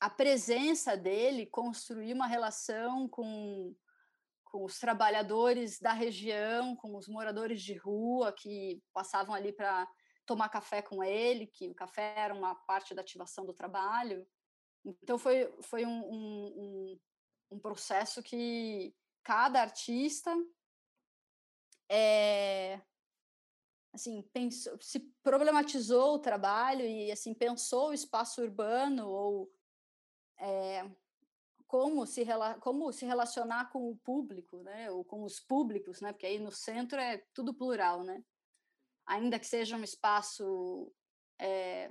a presença dele construiu uma relação com, com os trabalhadores da região, com os moradores de rua que passavam ali para tomar café com ele, que o café era uma parte da ativação do trabalho. Então foi, foi um, um, um, processo que cada artista é, assim, pensou, se problematizou o trabalho e assim pensou o espaço urbano ou é, como se como se relacionar com o público, né, ou com os públicos, né, porque aí no centro é tudo plural, né, ainda que seja um espaço é,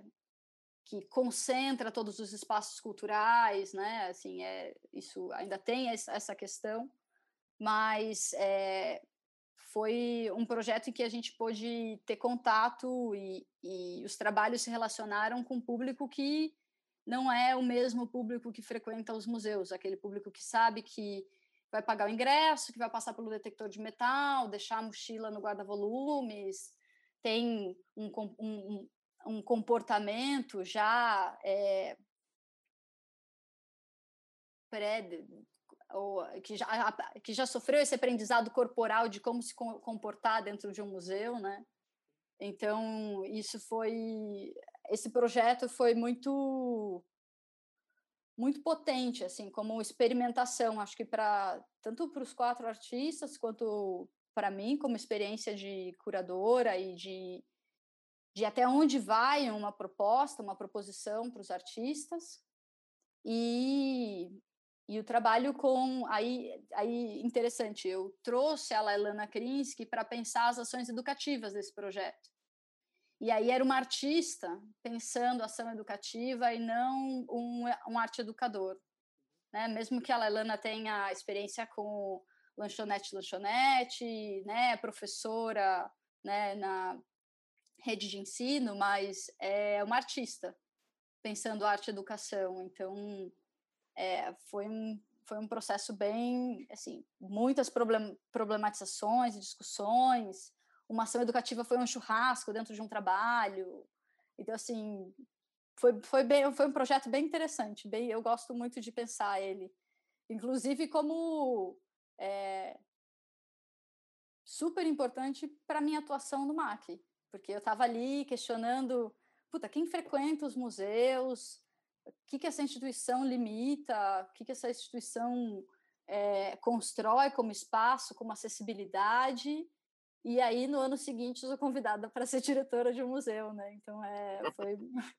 que concentra todos os espaços culturais, né, assim é isso ainda tem essa questão, mas é, foi um projeto em que a gente pôde ter contato e, e os trabalhos se relacionaram com um público que não é o mesmo público que frequenta os museus, aquele público que sabe que vai pagar o ingresso, que vai passar pelo detector de metal, deixar a mochila no guarda-volumes, tem um, um, um comportamento já é, pré ou que já, que já sofreu esse aprendizado corporal de como se comportar dentro de um museu, né? Então, isso foi esse projeto foi muito muito potente assim, como experimentação, acho que para tanto para os quatro artistas quanto para mim como experiência de curadora e de de até onde vai uma proposta, uma proposição para os artistas E, e o trabalho com. Aí, aí, interessante, eu trouxe a Lailana Krinsky para pensar as ações educativas desse projeto. E aí era uma artista pensando ação educativa e não um, um arte educador. Né? Mesmo que a Lailana tenha experiência com lanchonete, lanchonete, né? professora né? na rede de ensino, mas é uma artista pensando arte e educação. Então, é, foi, um, foi um processo bem, assim, muitas problem, problematizações discussões. Uma ação educativa foi um churrasco dentro de um trabalho. Então, assim, foi, foi, bem, foi um projeto bem interessante. Bem, eu gosto muito de pensar ele. Inclusive como é, super importante para minha atuação no MAC, porque eu estava ali questionando puta, quem frequenta os museus, o que, que essa instituição limita, o que, que essa instituição é, constrói como espaço, como acessibilidade. E aí, no ano seguinte, sou convidada para ser diretora de um museu, né? Então, é, foi...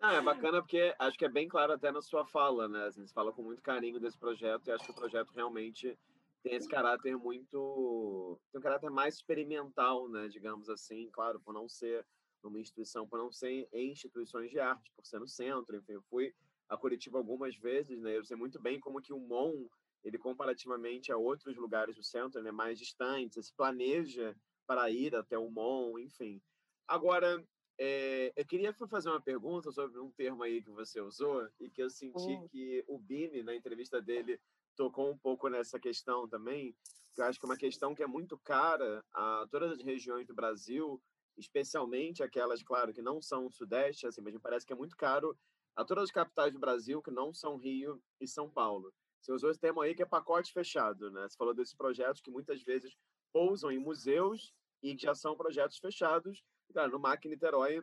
Ah, é bacana porque acho que é bem claro até na sua fala, né? Assim, você fala com muito carinho desse projeto e acho que o projeto realmente tem esse caráter muito... tem um caráter mais experimental, né? Digamos assim, claro, por não ser numa instituição, por não ser em instituições de arte, por ser no centro. Enfim, eu fui a Curitiba algumas vezes, né? Eu sei muito bem como que o MON, ele comparativamente a outros lugares do centro, ele é mais distante, se planeja para ir até o MON, enfim. Agora, é, eu queria fazer uma pergunta sobre um termo aí que você usou e que eu senti oh. que o Bini, na entrevista dele, tocou um pouco nessa questão também, que eu acho que é uma questão que é muito cara a todas as regiões do Brasil, especialmente aquelas, claro, que não são Sudeste, assim, mas me parece que é muito caro a todas as capitais do Brasil que não são Rio e São Paulo. Você usou esse termo aí que é pacote fechado, né? Você falou desses projetos que muitas vezes pousam em museus e que já são projetos fechados. Cara, no MAC Niterói,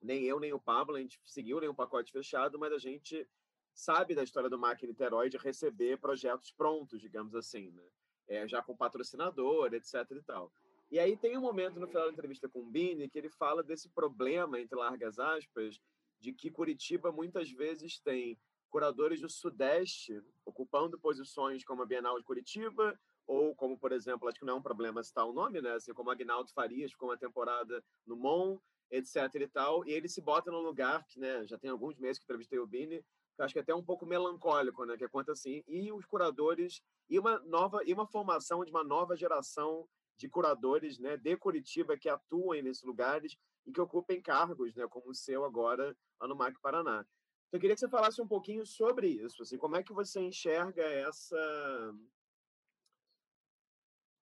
nem eu nem o Pablo, a gente seguiu nenhum pacote fechado, mas a gente sabe da história do MAC Niterói de receber projetos prontos, digamos assim, né? É, já com patrocinador, etc e tal. E aí tem um momento no final da entrevista com o Bini que ele fala desse problema, entre largas aspas, de que Curitiba muitas vezes tem curadores do Sudeste ocupando posições como a Bienal de Curitiba, ou como, por exemplo, acho que não é um problema citar o nome, né? Assim, como Agnaldo Farias ficou uma temporada no MON, etc e tal, e ele se bota num lugar que, né, já tem alguns meses que entrevistei o Bini, acho que é até um pouco melancólico, né, que é quanto assim, e os curadores, e uma nova, e uma formação de uma nova geração de curadores né, de Curitiba que atuem nesses lugares e que ocupem cargos, né, como o seu agora no MAC Paraná. Então, eu queria que você falasse um pouquinho sobre isso. Assim, como é que você enxerga essa.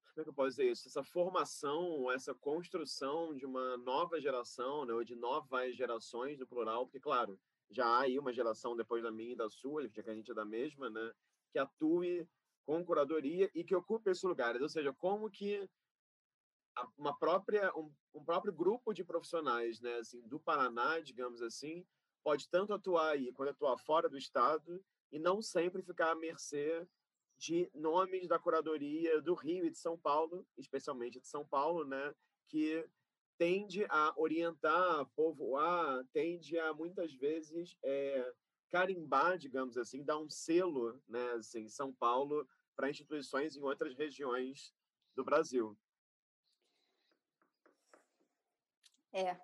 Como é que eu posso dizer isso? Essa formação, essa construção de uma nova geração, né, ou de novas gerações, no plural, porque, claro, já há aí uma geração depois da minha e da sua, já que a gente é da mesma, né, que atue com curadoria e que ocupe esses lugares. Ou seja, como que uma própria um, um, próprio grupo de profissionais, né, assim, do Paraná, digamos assim, pode tanto atuar aí quanto atuar fora do estado e não sempre ficar à mercê de nomes da curadoria do Rio e de São Paulo, especialmente de São Paulo, né, que tende a orientar, povoar, tende a muitas vezes é, carimbar, digamos assim, dar um selo, né, assim, São Paulo para instituições em outras regiões do Brasil. É.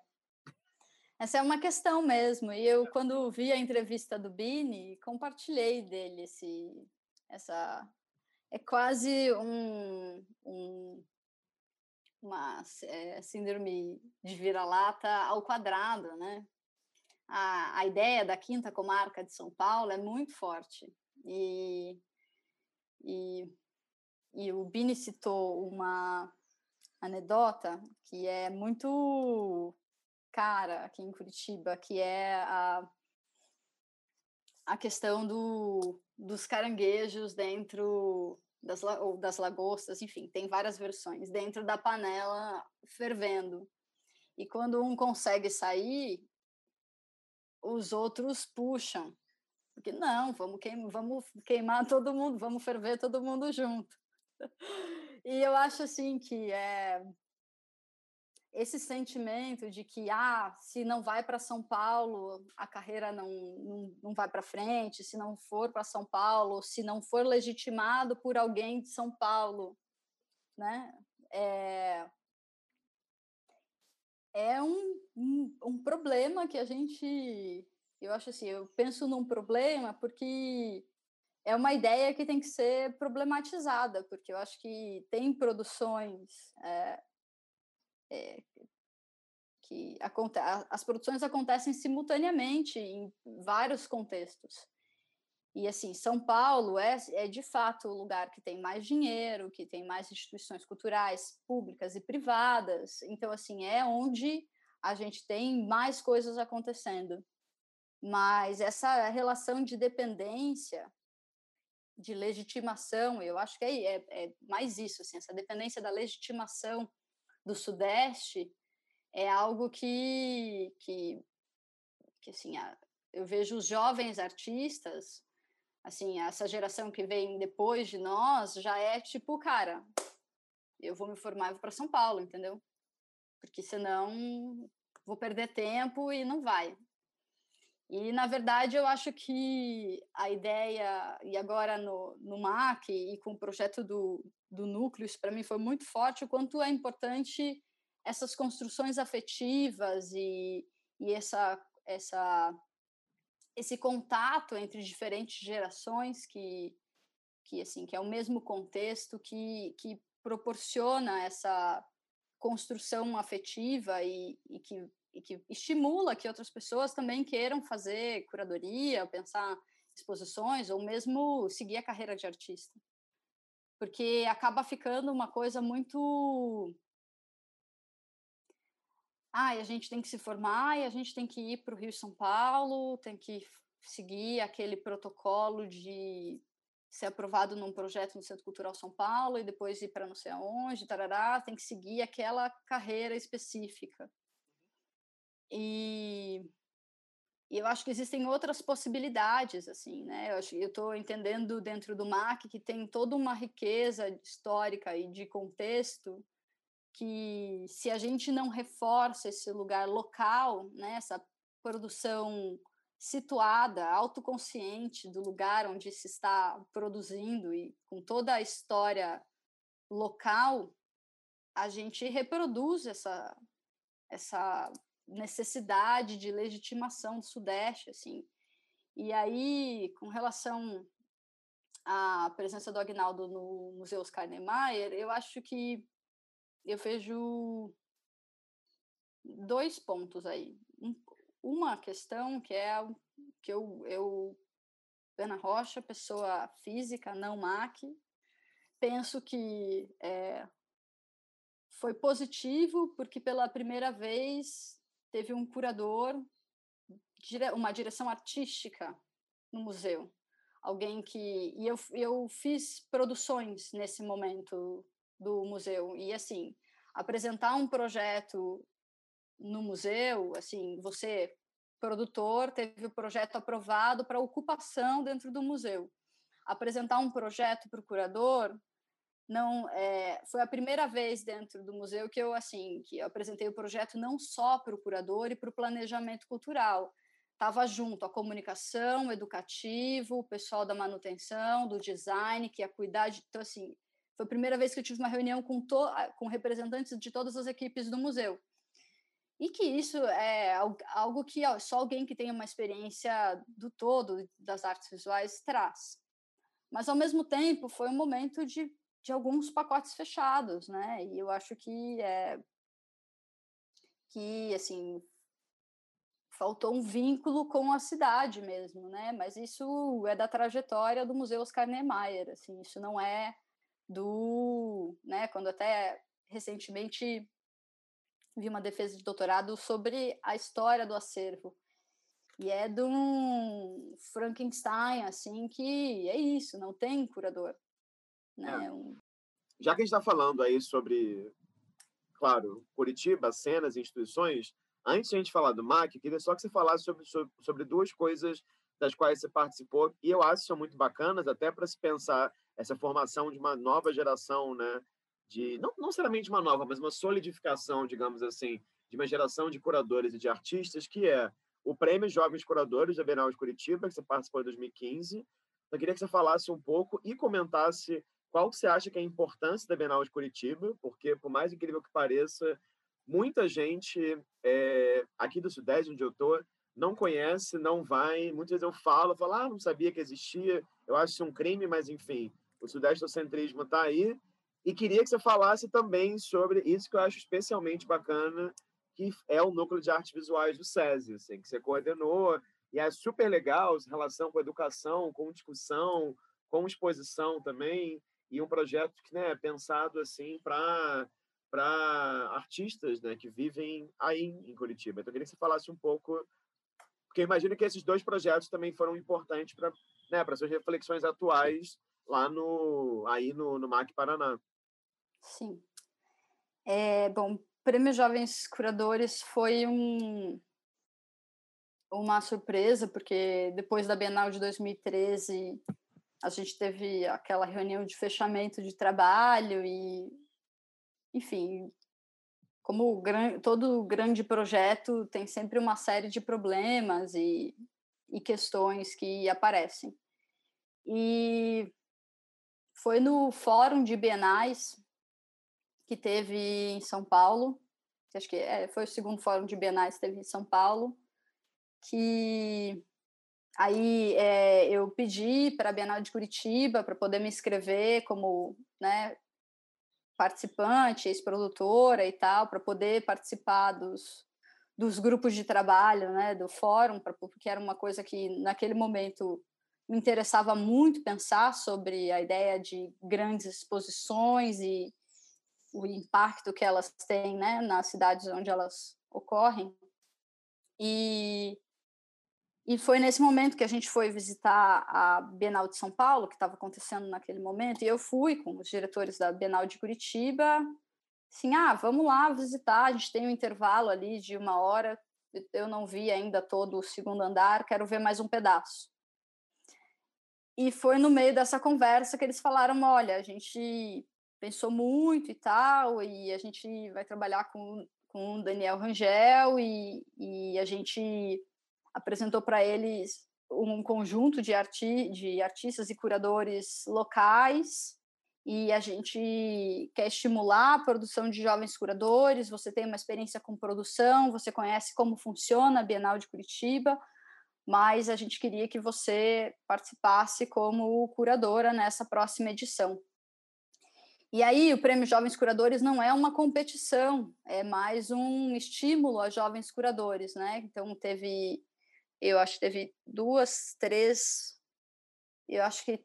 Essa é uma questão mesmo. E eu, quando vi a entrevista do Bini, compartilhei dele esse, essa. É quase um, um uma é, síndrome de vira-lata ao quadrado, né? A, a ideia da quinta comarca de São Paulo é muito forte. E, e, e o Bini citou uma anedota que é muito cara aqui em Curitiba, que é a, a questão do, dos caranguejos dentro das, ou das lagostas, enfim, tem várias versões, dentro da panela fervendo. E quando um consegue sair, os outros puxam. Porque não, vamos queimar, vamos queimar todo mundo, vamos ferver todo mundo junto. E eu acho assim que é esse sentimento de que ah, se não vai para São Paulo, a carreira não, não, não vai para frente, se não for para São Paulo, se não for legitimado por alguém de São Paulo, né? É, é um, um, um problema que a gente, eu acho assim, eu penso num problema porque é uma ideia que tem que ser problematizada, porque eu acho que tem produções é, é, que as produções acontecem simultaneamente em vários contextos. E assim, São Paulo é, é de fato o lugar que tem mais dinheiro, que tem mais instituições culturais públicas e privadas. Então, assim, é onde a gente tem mais coisas acontecendo. Mas essa relação de dependência, de legitimação, eu acho que é, é, é mais isso, assim, essa dependência da legitimação do Sudeste é algo que, que, que assim, eu vejo os jovens artistas, assim, essa geração que vem depois de nós, já é tipo, cara, eu vou me formar e vou para São Paulo, entendeu? Porque senão vou perder tempo e não vai. E, na verdade, eu acho que a ideia, e agora no, no MAC e com o projeto do, do núcleo, isso para mim foi muito forte, o quanto é importante essas construções afetivas e, e essa, essa, esse contato entre diferentes gerações que, que, assim, que é o mesmo contexto que, que proporciona essa construção afetiva e, e que e que estimula que outras pessoas também queiram fazer curadoria, pensar exposições ou mesmo seguir a carreira de artista. Porque acaba ficando uma coisa muito ah, a gente tem que se formar e a gente tem que ir para o Rio São Paulo, tem que seguir aquele protocolo de ser aprovado num projeto no Centro Cultural São Paulo e depois ir para não sei aonde, tarará, tem que seguir aquela carreira específica. E, e eu acho que existem outras possibilidades, assim, né? Eu estou entendendo dentro do MAC que tem toda uma riqueza histórica e de contexto que se a gente não reforça esse lugar local, né, essa produção situada, autoconsciente do lugar onde se está produzindo e com toda a história local, a gente reproduz essa essa necessidade de legitimação do Sudeste, assim. E aí, com relação à presença do Agnaldo no Museu Oscar Niemeyer, eu acho que eu vejo dois pontos aí. uma questão que é que eu, eu Ana Rocha, pessoa física, não MAC, penso que é, foi positivo porque pela primeira vez teve um curador, uma direção artística no museu. Alguém que. E eu, eu fiz produções nesse momento do museu. E, assim, apresentar um projeto no museu, assim, você, produtor, teve o projeto aprovado para ocupação dentro do museu. Apresentar um projeto para o curador não é, foi a primeira vez dentro do museu que eu assim que eu apresentei o projeto não só para o curador e para o planejamento cultural. Estava junto a comunicação educativo o pessoal da manutenção do design que ia cuidar de então assim foi a primeira vez que eu tive uma reunião com to, com representantes de todas as equipes do museu. E que isso é algo que só alguém que tem uma experiência do todo das artes visuais traz. Mas ao mesmo tempo foi um momento de de alguns pacotes fechados, né? E eu acho que é que assim faltou um vínculo com a cidade mesmo, né? Mas isso é da trajetória do Museu Oscar Niemeyer, assim, isso não é do, né, quando até recentemente vi uma defesa de doutorado sobre a história do acervo. E é de um Frankenstein, assim, que é isso, não tem curador. Né? É. Um... Já que a gente está falando aí sobre, claro, Curitiba, cenas, instituições, antes de a gente falar do MAC, eu queria só que você falasse sobre, sobre, sobre duas coisas das quais você participou, e eu acho que são muito bacanas, até para se pensar essa formação de uma nova geração né, de não, não necessariamente uma nova, mas uma solidificação, digamos assim, de uma geração de curadores e de artistas, que é o Prêmio Jovens Curadores da Bienal de Curitiba, que você participou em 2015. Eu queria que você falasse um pouco e comentasse qual você acha que é a importância da Bienal de Curitiba, porque, por mais incrível que pareça, muita gente é, aqui do Sudeste, onde eu estou, não conhece, não vai. Muitas vezes eu falo, falo, ah, não sabia que existia, eu acho isso um crime, mas enfim, o sudestocentrismo está aí. E queria que você falasse também sobre isso que eu acho especialmente bacana, que é o núcleo de artes visuais do SESI, assim, que você coordenou, e é super legal essa relação com educação, com discussão, com exposição também, e um projeto que né, é pensado assim para para artistas né, que vivem aí em Curitiba. Então, eu queria que você falasse um pouco porque imagino que esses dois projetos também foram importantes para né, para suas reflexões atuais lá no aí no, no MAC Paraná. Sim. É, bom, Prêmio Jovens Curadores foi um uma surpresa, porque depois da Bienal de 2013 a gente teve aquela reunião de fechamento de trabalho e enfim, como todo grande projeto tem sempre uma série de problemas e, e questões que aparecem. E foi no Fórum de Bienais que teve em São Paulo, acho que é, foi o segundo Fórum de Bienais que teve em São Paulo, que aí é, eu pedi para a Bienal de Curitiba para poder me inscrever como né, participante, ex-produtora e tal, para poder participar dos, dos grupos de trabalho, né, do fórum, pra, porque era uma coisa que naquele momento me interessava muito pensar sobre a ideia de grandes exposições e o impacto que elas têm, né, nas cidades onde elas ocorrem. E e foi nesse momento que a gente foi visitar a Bienal de São Paulo, que estava acontecendo naquele momento, e eu fui com os diretores da Bienal de Curitiba, assim, ah, vamos lá visitar, a gente tem um intervalo ali de uma hora, eu não vi ainda todo o segundo andar, quero ver mais um pedaço. E foi no meio dessa conversa que eles falaram, olha, a gente pensou muito e tal, e a gente vai trabalhar com, com o Daniel Rangel, e, e a gente apresentou para eles um conjunto de, arti de artistas e curadores locais e a gente quer estimular a produção de jovens curadores. Você tem uma experiência com produção, você conhece como funciona a Bienal de Curitiba, mas a gente queria que você participasse como curadora nessa próxima edição. E aí, o Prêmio Jovens Curadores não é uma competição, é mais um estímulo a jovens curadores, né? Então, teve eu acho que teve duas, três, eu acho que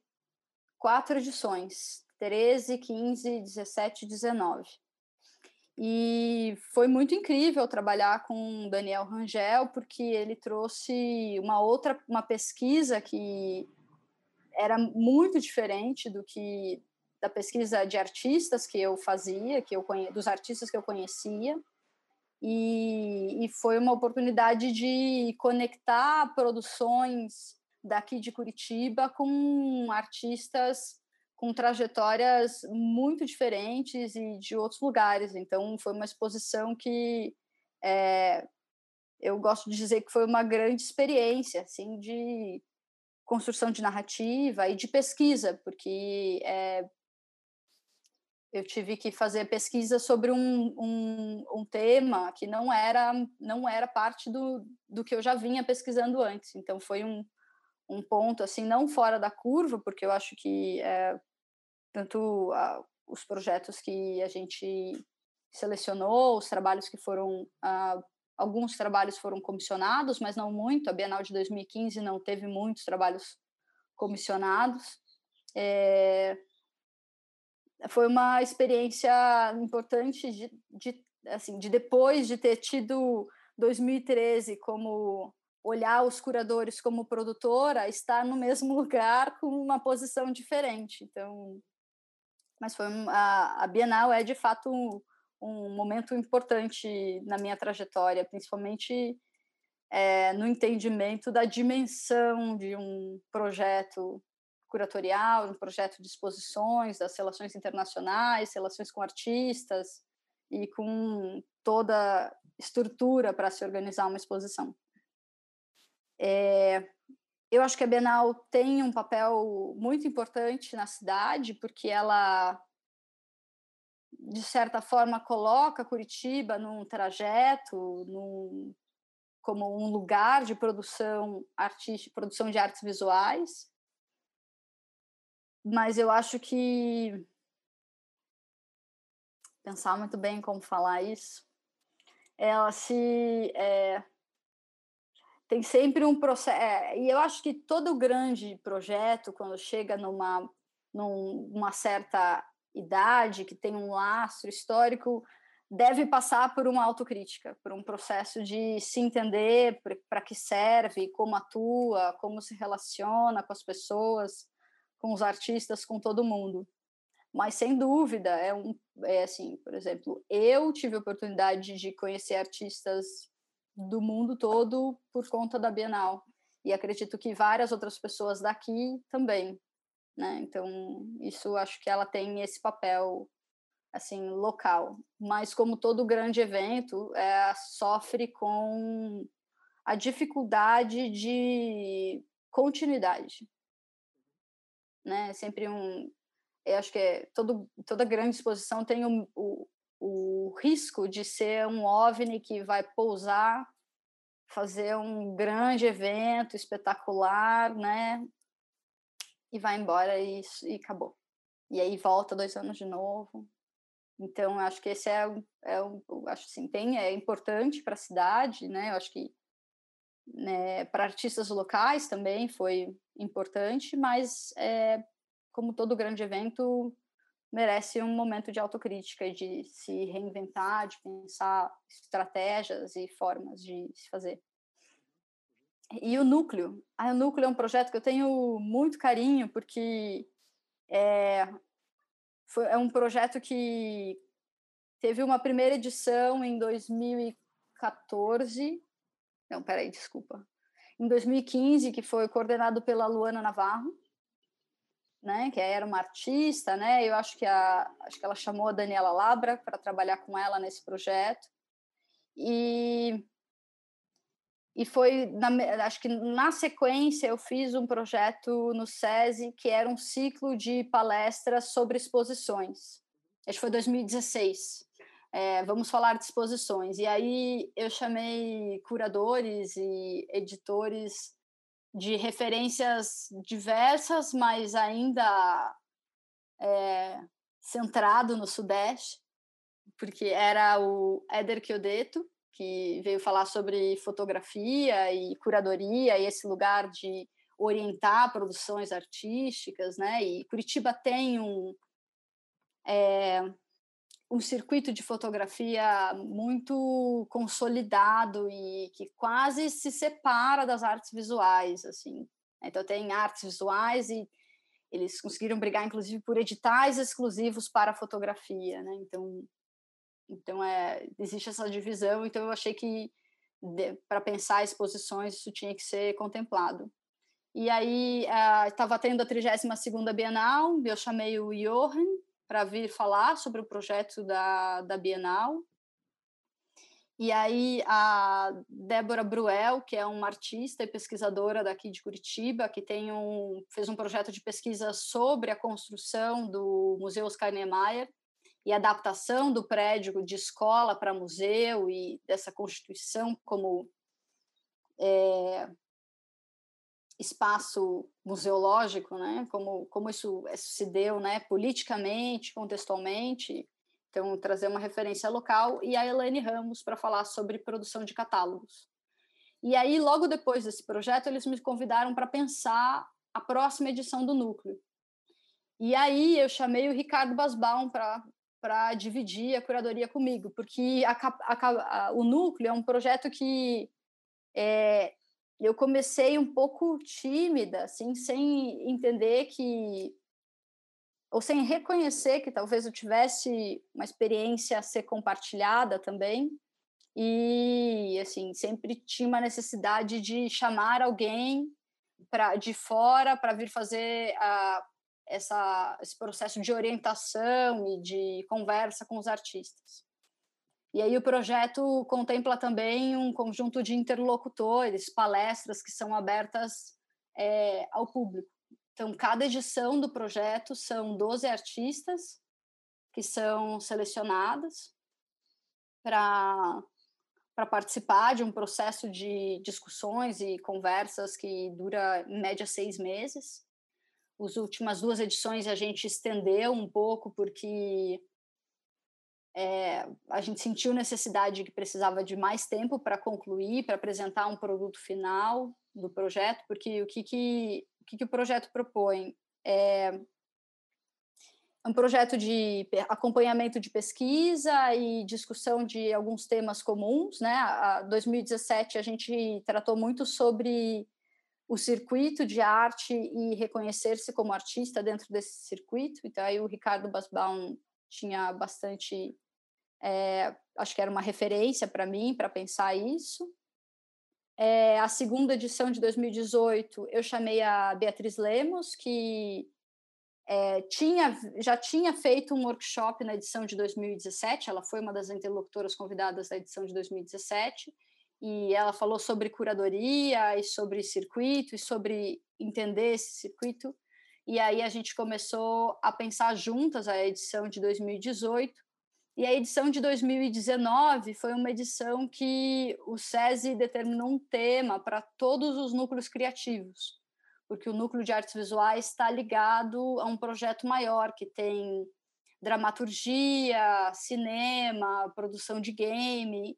quatro edições, 13, 15, 17, 19. E foi muito incrível trabalhar com Daniel Rangel, porque ele trouxe uma outra uma pesquisa que era muito diferente do que da pesquisa de artistas que eu fazia, que eu conhe, dos artistas que eu conhecia e, e foi uma oportunidade de conectar produções daqui de Curitiba com artistas com trajetórias muito diferentes e de outros lugares. Então, foi uma exposição que é, eu gosto de dizer que foi uma grande experiência, assim, de construção de narrativa e de pesquisa, porque é, eu tive que fazer pesquisa sobre um, um, um, tema que não era não era parte do, do que eu já vinha pesquisando antes. Então foi um, um ponto assim não fora da curva porque eu acho que é, tanto a, os projetos que a gente selecionou os trabalhos que foram alguns trabalhos foram comissionados mas não muito. A Bienal de 2015 não teve muitos trabalhos comissionados. É, foi uma experiência importante de, de, assim, de depois de ter tido 2013 como olhar os curadores como produtora, estar no mesmo lugar com uma posição diferente. Então, mas foi a, a Bienal é de fato um, um momento importante na minha trajetória, principalmente é, no entendimento da dimensão de um projeto curatorial, no projeto de exposições, das relações internacionais, relações com artistas e com toda estrutura para se organizar uma exposição. É, eu acho que a Bienal tem um papel muito importante na cidade, porque ela, de certa forma, coloca Curitiba num trajeto, num, como um lugar de produção artística, produção de artes visuais. Mas eu acho que pensar muito bem como falar isso. Ela se é, tem sempre um processo. É, e eu acho que todo grande projeto, quando chega numa, numa certa idade, que tem um lastro histórico, deve passar por uma autocrítica, por um processo de se entender para que serve, como atua, como se relaciona com as pessoas, com os artistas, com todo mundo. Mas sem dúvida é um é assim, por exemplo, eu tive a oportunidade de conhecer artistas do mundo todo por conta da Bienal. E acredito que várias outras pessoas daqui também, né? Então, isso acho que ela tem esse papel assim local. Mas como todo grande evento, é, sofre com a dificuldade de continuidade, né? Sempre um, eu acho que é, todo, toda grande exposição tem o, o, o risco de ser um OVNI que vai pousar, fazer um grande evento espetacular, né? E vai embora e, e acabou. E aí volta dois anos de novo. Então, acho que esse é, é acho assim, tem, é importante para a cidade, né? Eu acho que né, para artistas locais também foi importante, mas é, como todo grande evento, merece um momento de autocrítica de se reinventar, de pensar estratégias e formas de se fazer. E o núcleo, ah, o núcleo é um projeto que eu tenho muito carinho porque é, foi, é um projeto que teve uma primeira edição em 2014, não, peraí, desculpa, em 2015 que foi coordenado pela Luana Navarro né, que era uma artista, né? Eu acho que a acho que ela chamou a Daniela Labra para trabalhar com ela nesse projeto. E e foi na, acho que na sequência eu fiz um projeto no SESI que era um ciclo de palestras sobre exposições. Acho que foi 2016. É, vamos falar de exposições. E aí eu chamei curadores e editores de referências diversas, mas ainda é, centrado no Sudeste, porque era o Éder Chiodeto, que veio falar sobre fotografia e curadoria e esse lugar de orientar produções artísticas, né? E Curitiba tem um é, um circuito de fotografia muito consolidado e que quase se separa das artes visuais, assim. Então tem artes visuais e eles conseguiram brigar, inclusive, por editais exclusivos para fotografia, né? Então, então é, existe essa divisão. Então eu achei que para pensar exposições isso tinha que ser contemplado. E aí estava uh, tendo a 32 segunda Bienal, eu chamei o Johan, para vir falar sobre o projeto da, da Bienal. E aí a Débora Bruel, que é uma artista e pesquisadora daqui de Curitiba, que tem um, fez um projeto de pesquisa sobre a construção do Museu Oscar Niemeyer e adaptação do prédio de escola para museu e dessa constituição como é, espaço museológico, né? Como como isso, se deu, né? Politicamente, contextualmente. Então trazer uma referência local e a Elaine Ramos para falar sobre produção de catálogos. E aí logo depois desse projeto eles me convidaram para pensar a próxima edição do Núcleo. E aí eu chamei o Ricardo Basbaum para para dividir a curadoria comigo, porque a, a, a, o Núcleo é um projeto que é, eu comecei um pouco tímida, assim, sem entender que ou sem reconhecer que talvez eu tivesse uma experiência a ser compartilhada também e assim sempre tinha uma necessidade de chamar alguém pra, de fora para vir fazer a, essa, esse processo de orientação e de conversa com os artistas. E aí o projeto contempla também um conjunto de interlocutores, palestras que são abertas é, ao público. Então, cada edição do projeto são 12 artistas que são selecionados para para participar de um processo de discussões e conversas que dura em média seis meses. As últimas duas edições a gente estendeu um pouco porque é, a gente sentiu necessidade que precisava de mais tempo para concluir, para apresentar um produto final do projeto, porque o que, que, o, que, que o projeto propõe? É, um projeto de acompanhamento de pesquisa e discussão de alguns temas comuns, né? A 2017 a gente tratou muito sobre o circuito de arte e reconhecer-se como artista dentro desse circuito. Então aí o Ricardo Basbaum tinha bastante é, acho que era uma referência para mim para pensar isso. É, a segunda edição de 2018 eu chamei a Beatriz Lemos, que é, tinha, já tinha feito um workshop na edição de 2017, ela foi uma das interlocutoras convidadas da edição de 2017, e ela falou sobre curadoria e sobre circuito e sobre entender esse circuito. E aí a gente começou a pensar juntas a edição de 2018, e a edição de 2019 foi uma edição que o SESI determinou um tema para todos os núcleos criativos, porque o núcleo de artes visuais está ligado a um projeto maior que tem dramaturgia, cinema, produção de game.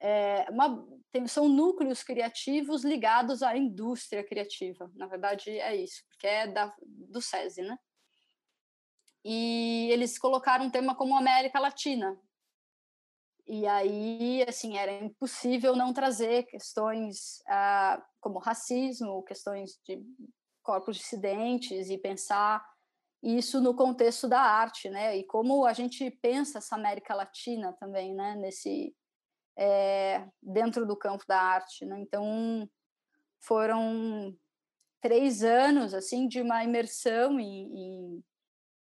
É uma, tem, são núcleos criativos ligados à indústria criativa. Na verdade, é isso, porque é da, do SESI, né? E eles colocaram um tema como América Latina. E aí, assim, era impossível não trazer questões ah, como racismo, questões de corpos dissidentes e pensar isso no contexto da arte, né? E como a gente pensa essa América Latina também, né? Nesse é, dentro do campo da arte, né? Então foram três anos assim de uma imersão em, em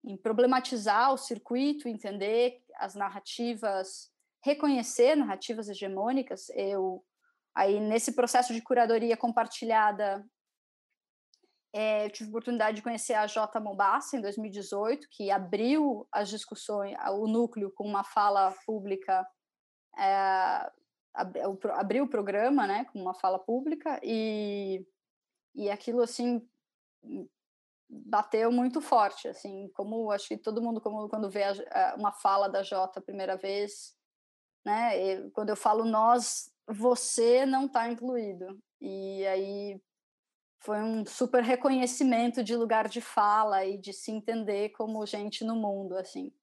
em problematizar o circuito, entender as narrativas, reconhecer narrativas hegemônicas. Eu, aí nesse processo de curadoria compartilhada, é, eu tive a oportunidade de conhecer a J. Mombassa em 2018, que abriu as discussões, o núcleo com uma fala pública, é, abriu o programa, né, com uma fala pública e e aquilo assim bateu muito forte, assim, como acho que todo mundo como quando vê a, uma fala da Jota a primeira vez, né? E, quando eu falo nós, você não está incluído. E aí foi um super reconhecimento de lugar de fala e de se entender como gente no mundo, assim.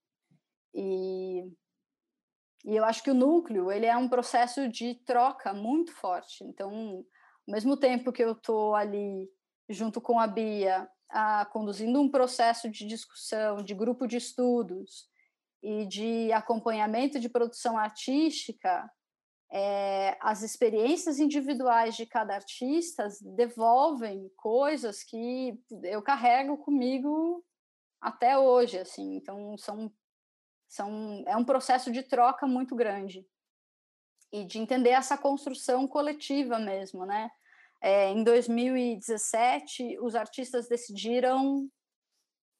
E, e eu acho que o núcleo, ele é um processo de troca muito forte. Então, ao mesmo tempo que eu estou ali junto com a Bia a, conduzindo um processo de discussão, de grupo de estudos e de acompanhamento de produção artística, é, as experiências individuais de cada artista devolvem coisas que eu carrego comigo até hoje, assim. Então são, são é um processo de troca muito grande e de entender essa construção coletiva mesmo, né? É, em 2017, os artistas decidiram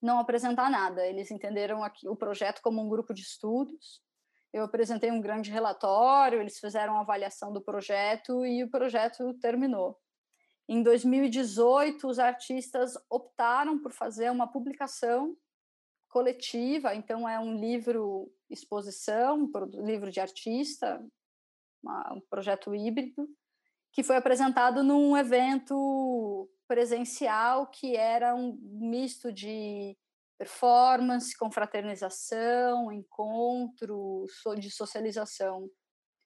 não apresentar nada. Eles entenderam aqui, o projeto como um grupo de estudos. Eu apresentei um grande relatório, eles fizeram uma avaliação do projeto e o projeto terminou. Em 2018, os artistas optaram por fazer uma publicação coletiva, então é um livro exposição, um livro de artista, um projeto híbrido, que foi apresentado num evento presencial que era um misto de performance, confraternização, encontro, de socialização,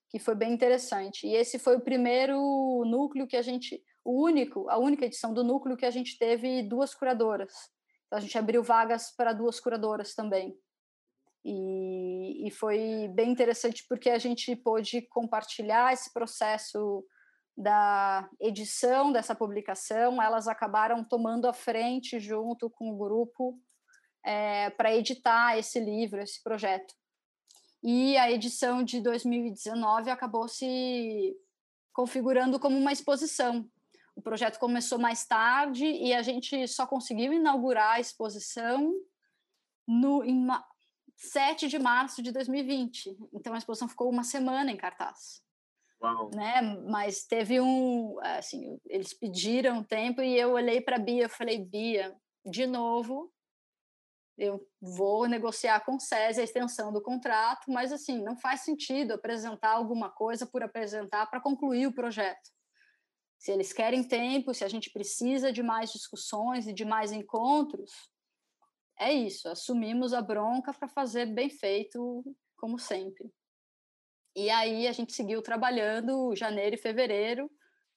que foi bem interessante. E esse foi o primeiro núcleo que a gente, o único, a única edição do núcleo que a gente teve duas curadoras. Então a gente abriu vagas para duas curadoras também. E, e foi bem interessante porque a gente pôde compartilhar esse processo da edição dessa publicação, elas acabaram tomando a frente junto com o grupo é, para editar esse livro, esse projeto. E a edição de 2019 acabou se configurando como uma exposição. O projeto começou mais tarde e a gente só conseguiu inaugurar a exposição no, em 7 de março de 2020. Então a exposição ficou uma semana em cartaz. Né? Mas teve um, assim, eles pediram tempo e eu olhei para Bia, eu falei, Bia, de novo, eu vou negociar com o SESI a extensão do contrato, mas assim, não faz sentido apresentar alguma coisa por apresentar para concluir o projeto. Se eles querem tempo, se a gente precisa de mais discussões e de mais encontros, é isso, assumimos a bronca para fazer bem feito, como sempre. E aí a gente seguiu trabalhando janeiro e fevereiro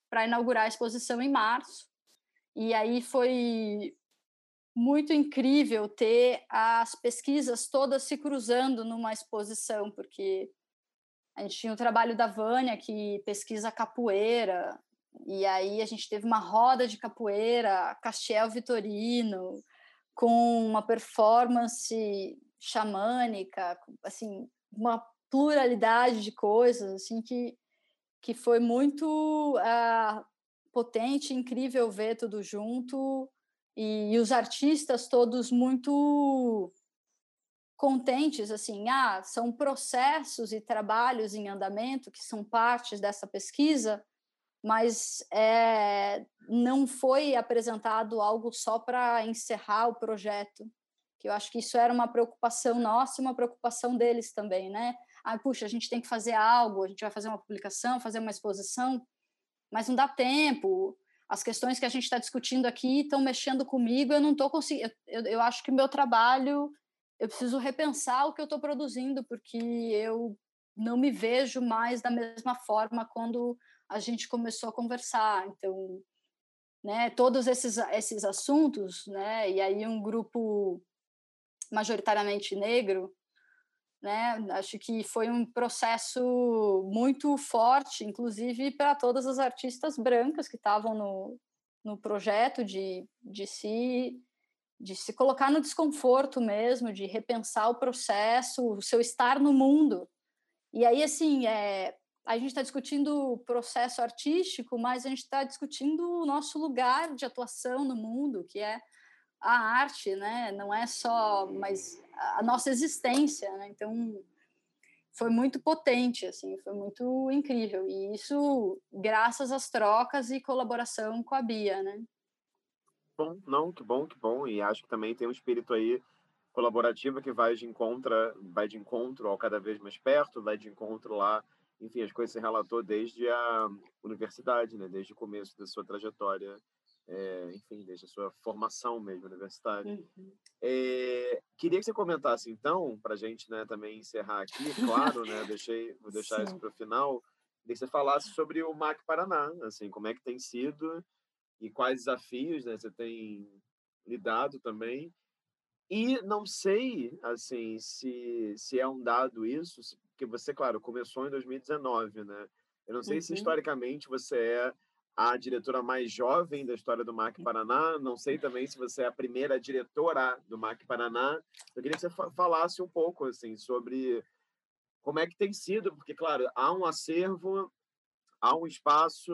para inaugurar a exposição em março. E aí foi muito incrível ter as pesquisas todas se cruzando numa exposição, porque a gente tinha o trabalho da Vânia, que pesquisa capoeira, e aí a gente teve uma roda de capoeira, Castiel Vitorino, com uma performance xamânica, assim, uma pluralidade de coisas, assim, que, que foi muito uh, potente, incrível ver tudo junto, e, e os artistas todos muito contentes, assim, ah, são processos e trabalhos em andamento que são partes dessa pesquisa, mas é, não foi apresentado algo só para encerrar o projeto, que eu acho que isso era uma preocupação nossa e uma preocupação deles também, né? Ah, puxa, a gente tem que fazer algo, a gente vai fazer uma publicação, fazer uma exposição, mas não dá tempo. As questões que a gente está discutindo aqui estão mexendo comigo, eu não estou conseguindo. Eu, eu acho que meu trabalho, eu preciso repensar o que eu estou produzindo, porque eu não me vejo mais da mesma forma quando a gente começou a conversar. Então, né, todos esses, esses assuntos, né, e aí um grupo majoritariamente negro, né, acho que foi um processo muito forte, inclusive para todas as artistas brancas que estavam no, no projeto de, de se de se colocar no desconforto mesmo, de repensar o processo, o seu estar no mundo. E aí, assim, é, a gente está discutindo o processo artístico, mas a gente está discutindo o nosso lugar de atuação no mundo, que é a arte, né? Não é só, mas a nossa existência, né? Então foi muito potente, assim, foi muito incrível e isso graças às trocas e colaboração com a Bia, né? Bom, não, que bom, que bom e acho que também tem um espírito aí colaborativo que vai de encontro, vai de encontro ao cada vez mais perto, vai de encontro lá enfim, as coisas se relatou desde a universidade, né? Desde o começo da sua trajetória, é, enfim, desde a sua formação mesmo universitária. Uhum. É, queria que você comentasse, então, para a gente né, também encerrar aqui, claro, né? Deixei, vou deixar Sim. isso para o final, que você falasse sobre o MAC Paraná, assim, como é que tem sido e quais desafios né, você tem lidado também. E não sei, assim, se, se é um dado isso, porque você, claro, começou em 2019, né? Eu não sei uhum. se historicamente você é a diretora mais jovem da história do MAC Paraná, não sei também se você é a primeira diretora do MAC Paraná. Eu queria que você falasse um pouco assim sobre como é que tem sido, porque claro, há um acervo, há um espaço,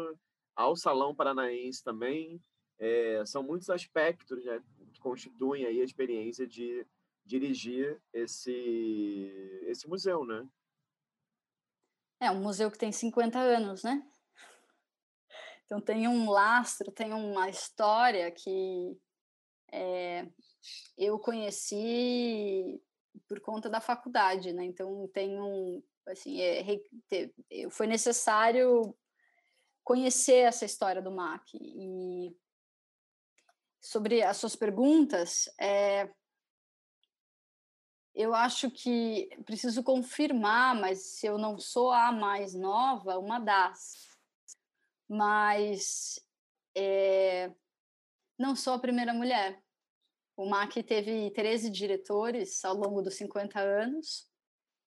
há o Salão Paranaense também, é, são muitos aspectos né, que constituem aí a experiência de dirigir esse esse museu, né? É um museu que tem 50 anos, né? Então tem um lastro, tem uma história que é, eu conheci por conta da faculdade, né? Então tem um, assim, é, foi necessário conhecer essa história do MAC e sobre as suas perguntas, é, eu acho que preciso confirmar, mas se eu não sou a mais nova, uma das. Mas é, não sou a primeira mulher. O MAC teve 13 diretores ao longo dos 50 anos,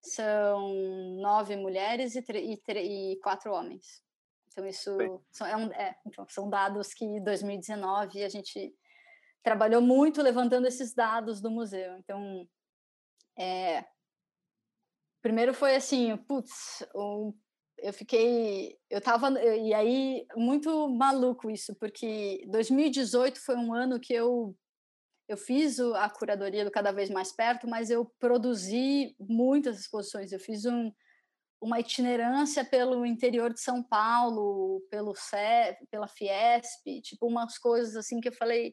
são nove mulheres e, e, e quatro homens. Então, isso são, é um, é, então, são dados que 2019 a gente trabalhou muito levantando esses dados do museu. Então, é, primeiro foi assim, putz, um, eu fiquei, eu tava, e aí, muito maluco isso, porque 2018 foi um ano que eu eu fiz a curadoria do Cada Vez Mais Perto, mas eu produzi muitas exposições. Eu fiz um, uma itinerância pelo interior de São Paulo, pelo CEP, pela Fiesp, tipo umas coisas assim que eu falei,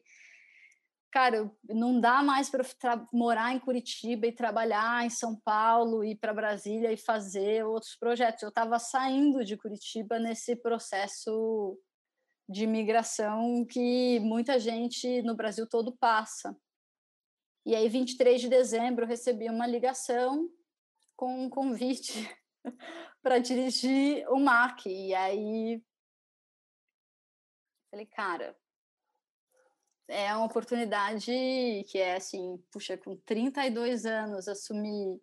cara, não dá mais para morar em Curitiba e trabalhar em São Paulo, ir para Brasília e fazer outros projetos. Eu estava saindo de Curitiba nesse processo de migração que muita gente no Brasil todo passa. E aí, 23 de dezembro, eu recebi uma ligação com um convite para dirigir o MAC. E aí, falei, cara, é uma oportunidade que é assim, puxa, com 32 anos, assumir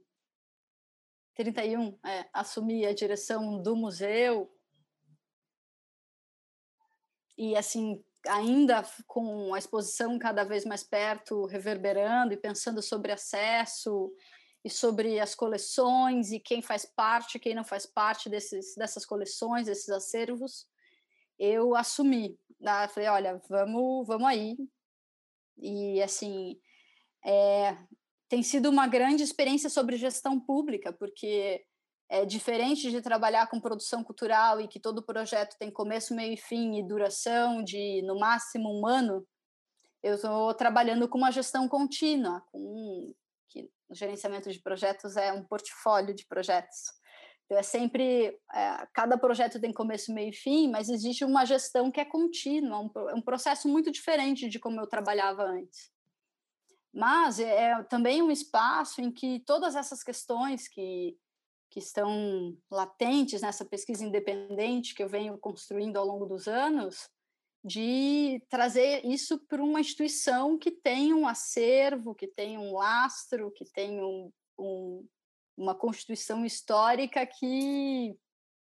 31, é, assumir a direção do museu, e assim ainda com a exposição cada vez mais perto, reverberando e pensando sobre acesso e sobre as coleções e quem faz parte, quem não faz parte desses, dessas coleções, desses acervos, eu assumi. Né? Falei, olha, vamos, vamos aí. E assim, é, tem sido uma grande experiência sobre gestão pública, porque é diferente de trabalhar com produção cultural e que todo projeto tem começo, meio e fim e duração de no máximo um ano. Eu estou trabalhando com uma gestão contínua, com que o gerenciamento de projetos é um portfólio de projetos. Então é sempre é, cada projeto tem começo, meio e fim, mas existe uma gestão que é contínua, um, um processo muito diferente de como eu trabalhava antes. Mas é, é também um espaço em que todas essas questões que que estão latentes nessa pesquisa independente que eu venho construindo ao longo dos anos, de trazer isso para uma instituição que tem um acervo, que tem um lastro, que tem um, um, uma constituição histórica que,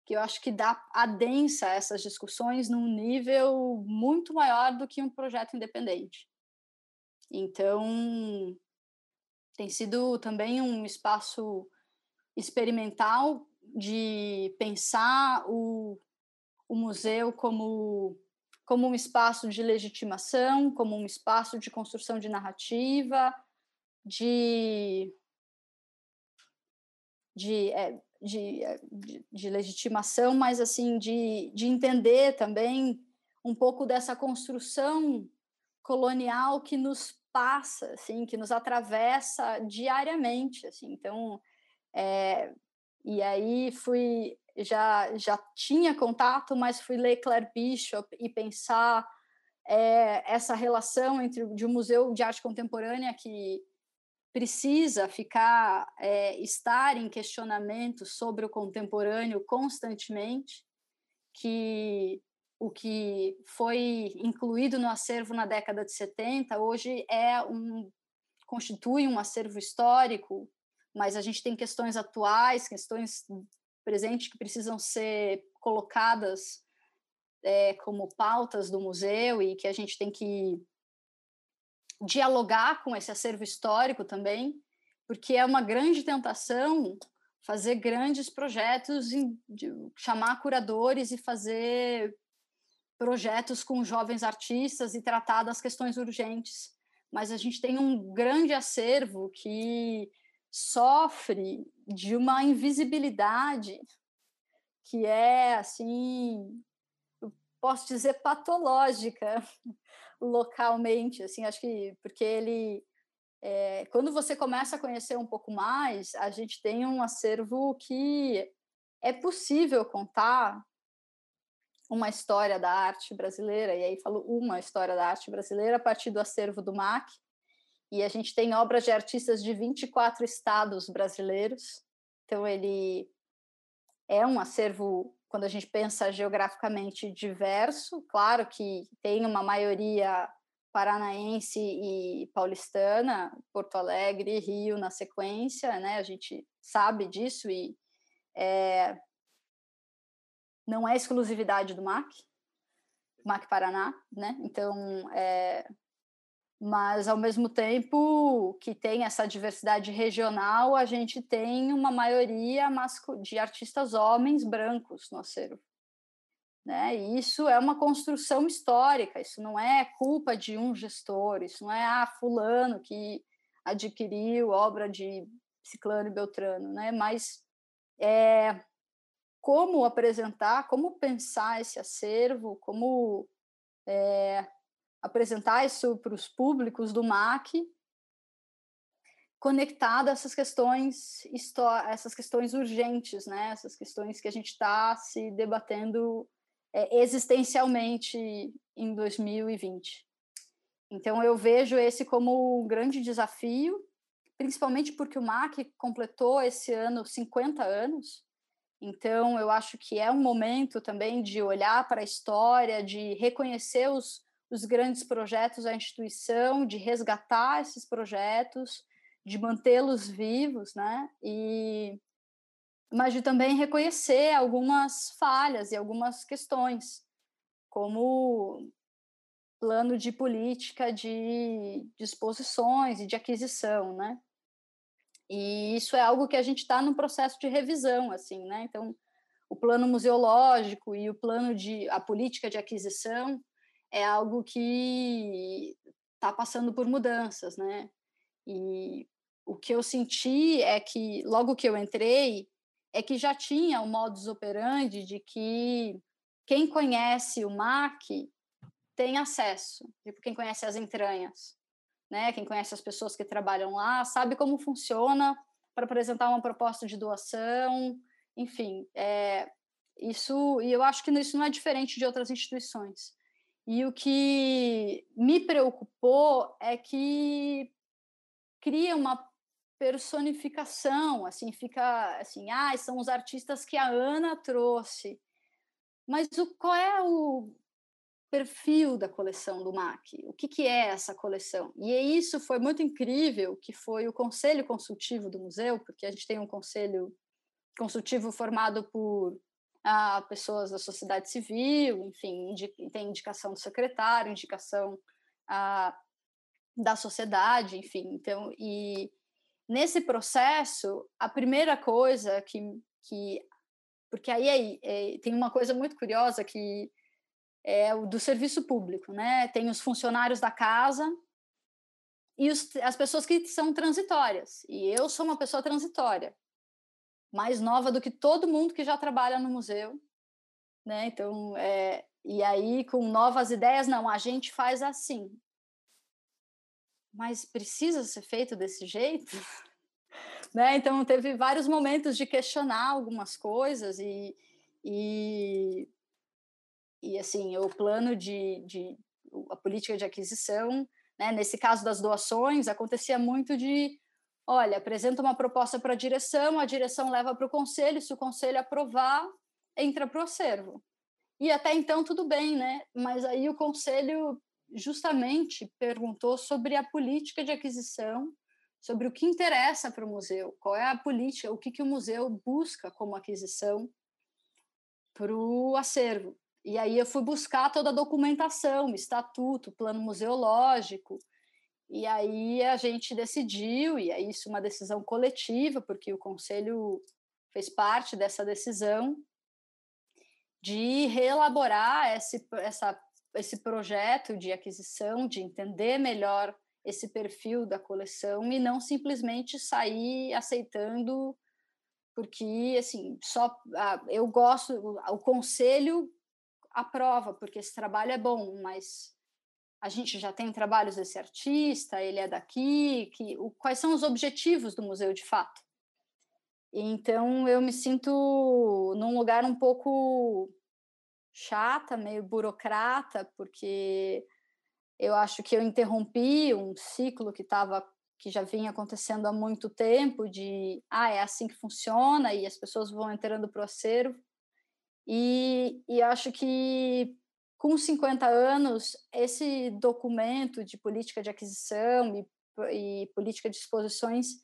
que eu acho que dá adensa essas discussões num nível muito maior do que um projeto independente. Então, tem sido também um espaço experimental de pensar o, o museu como, como um espaço de legitimação, como um espaço de construção de narrativa, de, de, é, de, é, de, de legitimação, mas assim de, de entender também um pouco dessa construção colonial que nos passa, assim, que nos atravessa diariamente, assim. Então, é, e aí fui já já tinha contato, mas fui ler Claire Bishop e pensar é, essa relação entre de um museu de arte contemporânea que precisa ficar é, estar em questionamento sobre o contemporâneo constantemente, que o que foi incluído no acervo na década de 70 hoje é um constitui um acervo histórico mas a gente tem questões atuais, questões presentes que precisam ser colocadas é, como pautas do museu e que a gente tem que dialogar com esse acervo histórico também, porque é uma grande tentação fazer grandes projetos, chamar curadores e fazer projetos com jovens artistas e tratar das questões urgentes. Mas a gente tem um grande acervo que sofre de uma invisibilidade que é assim, posso dizer patológica localmente, assim, acho que porque ele é, quando você começa a conhecer um pouco mais, a gente tem um acervo que é possível contar uma história da arte brasileira, e aí falo uma história da arte brasileira a partir do acervo do MAC, e a gente tem obras de artistas de 24 estados brasileiros. Então, ele é um acervo, quando a gente pensa geograficamente, diverso. Claro que tem uma maioria paranaense e paulistana, Porto Alegre, Rio na sequência, né? A gente sabe disso e é, não é exclusividade do MAC, MAC Paraná, né? Então, é, mas ao mesmo tempo que tem essa diversidade regional, a gente tem uma maioria de artistas homens brancos no acervo. Né? E isso é uma construção histórica, isso não é culpa de um gestor, isso não é ah, fulano que adquiriu obra de Ciclano e Beltrano, né? mas é, como apresentar, como pensar esse acervo, como é, apresentar isso para os públicos do MAC, conectado a essas questões, essas questões urgentes, né? Essas questões que a gente está se debatendo é, existencialmente em 2020. Então eu vejo esse como um grande desafio, principalmente porque o MAC completou esse ano 50 anos. Então eu acho que é um momento também de olhar para a história, de reconhecer os os grandes projetos da instituição, de resgatar esses projetos, de mantê-los vivos, né? E mas de também reconhecer algumas falhas e algumas questões, como plano de política de disposições e de aquisição, né? E isso é algo que a gente está no processo de revisão, assim, né? Então, o plano museológico e o plano de a política de aquisição é algo que está passando por mudanças, né? E o que eu senti é que logo que eu entrei é que já tinha o modus operandi de que quem conhece o MAC tem acesso, tipo quem conhece as entranhas, né? Quem conhece as pessoas que trabalham lá sabe como funciona para apresentar uma proposta de doação, enfim, é, isso e eu acho que isso não é diferente de outras instituições. E o que me preocupou é que cria uma personificação, assim, fica assim, ah, são os artistas que a Ana trouxe. Mas o, qual é o perfil da coleção do MAC? O que, que é essa coleção? E isso foi muito incrível, que foi o conselho consultivo do museu, porque a gente tem um conselho consultivo formado por a pessoas da sociedade civil, enfim, tem indicação do secretário, indicação a, da sociedade, enfim. Então, e nesse processo, a primeira coisa que, que porque aí, aí é, tem uma coisa muito curiosa que é o do serviço público, né? Tem os funcionários da casa e os, as pessoas que são transitórias. E eu sou uma pessoa transitória mais nova do que todo mundo que já trabalha no museu, né? Então, é, e aí com novas ideias, não, a gente faz assim. Mas precisa ser feito desse jeito? né? Então, teve vários momentos de questionar algumas coisas e, e, e assim, o plano de, de a política de aquisição, né? nesse caso das doações, acontecia muito de olha, apresenta uma proposta para a direção, a direção leva para o conselho, se o conselho aprovar, entra para o acervo. E até então tudo bem, né? Mas aí o conselho justamente perguntou sobre a política de aquisição, sobre o que interessa para o museu, qual é a política, o que, que o museu busca como aquisição para o acervo. E aí eu fui buscar toda a documentação, estatuto, plano museológico, e aí a gente decidiu, e é isso uma decisão coletiva, porque o conselho fez parte dessa decisão, de reelaborar esse, essa, esse projeto de aquisição, de entender melhor esse perfil da coleção e não simplesmente sair aceitando porque assim só ah, eu gosto o conselho aprova porque esse trabalho é bom mas a gente já tem trabalhos desse artista, ele é daqui, que, o, quais são os objetivos do museu de fato. Então eu me sinto num lugar um pouco chata, meio burocrata, porque eu acho que eu interrompi um ciclo que estava que já vinha acontecendo há muito tempo de ah é assim que funciona e as pessoas vão entrando para o acervo e, e acho que com 50 anos, esse documento de política de aquisição e, e política de exposições,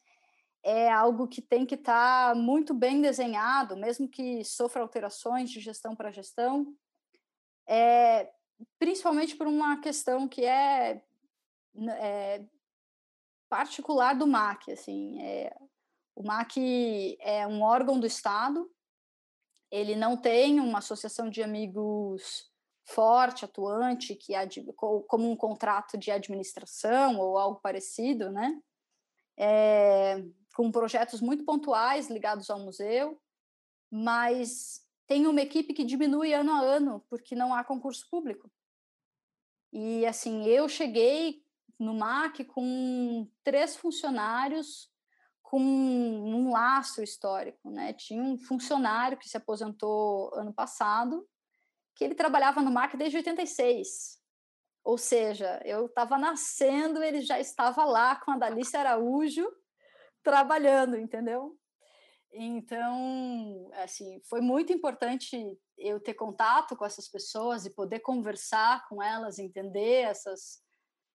é algo que tem que estar tá muito bem desenhado, mesmo que sofra alterações de gestão para gestão, é, principalmente por uma questão que é, é particular do MAC. Assim, é, o MAC é um órgão do Estado, ele não tem uma associação de amigos forte, atuante, que como um contrato de administração ou algo parecido, né? É, com projetos muito pontuais ligados ao museu, mas tem uma equipe que diminui ano a ano porque não há concurso público. E assim, eu cheguei no MAC com três funcionários com um laço histórico, né? Tinha um funcionário que se aposentou ano passado, que ele trabalhava no MAC desde 86. Ou seja, eu estava nascendo, ele já estava lá com a Dalícia Araújo trabalhando, entendeu? Então, assim, foi muito importante eu ter contato com essas pessoas e poder conversar com elas, entender essas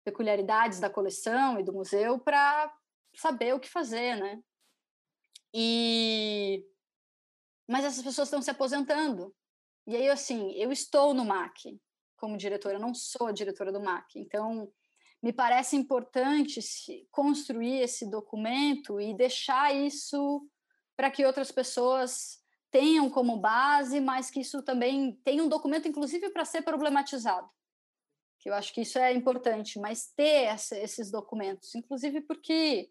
peculiaridades da coleção e do museu para saber o que fazer, né? E mas essas pessoas estão se aposentando. E aí assim, eu estou no MAC como diretora, eu não sou a diretora do MAC. Então, me parece importante construir esse documento e deixar isso para que outras pessoas tenham como base, mas que isso também tenha um documento, inclusive, para ser problematizado. Que eu acho que isso é importante, mas ter essa, esses documentos, inclusive porque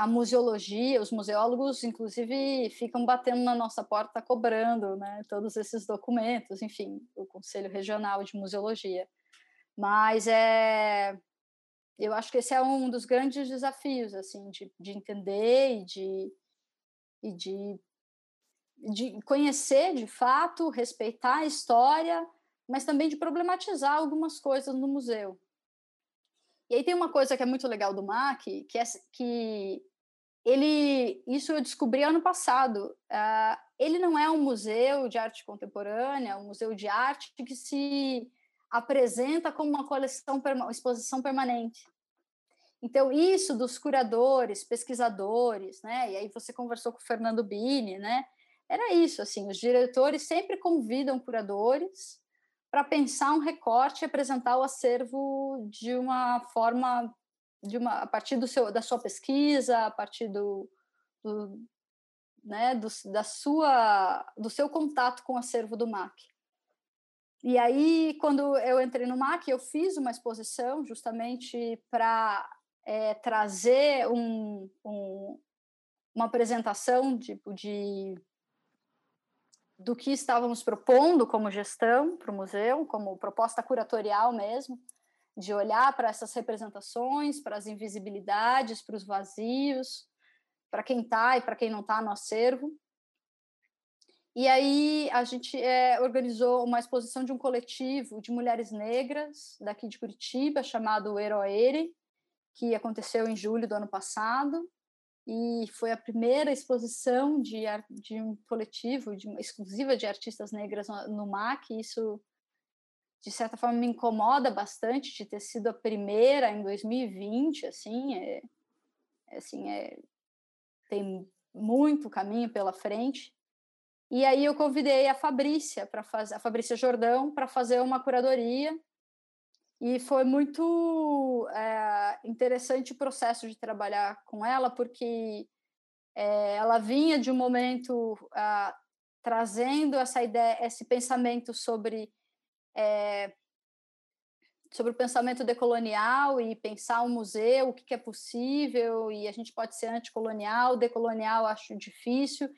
a museologia, os museólogos, inclusive, ficam batendo na nossa porta cobrando né, todos esses documentos, enfim, o Conselho Regional de Museologia. Mas é, eu acho que esse é um dos grandes desafios, assim, de, de entender e de, e de, de conhecer de fato, respeitar a história, mas também de problematizar algumas coisas no museu. E aí tem uma coisa que é muito legal do MAC, que é que ele, isso eu descobri ano passado. Uh, ele não é um museu de arte contemporânea, um museu de arte que se apresenta como uma coleção, uma exposição permanente. Então, isso dos curadores, pesquisadores, né? E aí você conversou com o Fernando Bini, né? Era isso, assim, os diretores sempre convidam curadores para pensar um recorte e apresentar o acervo de uma forma, de uma, a partir do seu, da sua pesquisa, a partir do, do né, do, da sua, do seu contato com o acervo do MAC. E aí, quando eu entrei no MAC, eu fiz uma exposição justamente para é, trazer um, um, uma apresentação tipo, de do que estávamos propondo como gestão para o museu, como proposta curatorial mesmo, de olhar para essas representações, para as invisibilidades, para os vazios, para quem está e para quem não está no acervo. E aí a gente é, organizou uma exposição de um coletivo de mulheres negras daqui de Curitiba, chamado Eroere, que aconteceu em julho do ano passado. E foi a primeira exposição de, de um coletivo, de exclusiva de artistas negras no, no MAC. Isso, de certa forma, me incomoda bastante de ter sido a primeira em 2020. Assim, é, assim é, tem muito caminho pela frente. E aí eu convidei a Fabrícia para fazer a Fabrícia Jordão para fazer uma curadoria e foi muito é, interessante o processo de trabalhar com ela porque é, ela vinha de um momento ah, trazendo essa ideia, esse pensamento sobre é, sobre o pensamento decolonial e pensar um museu, o que, que é possível e a gente pode ser anticolonial, decolonial acho difícil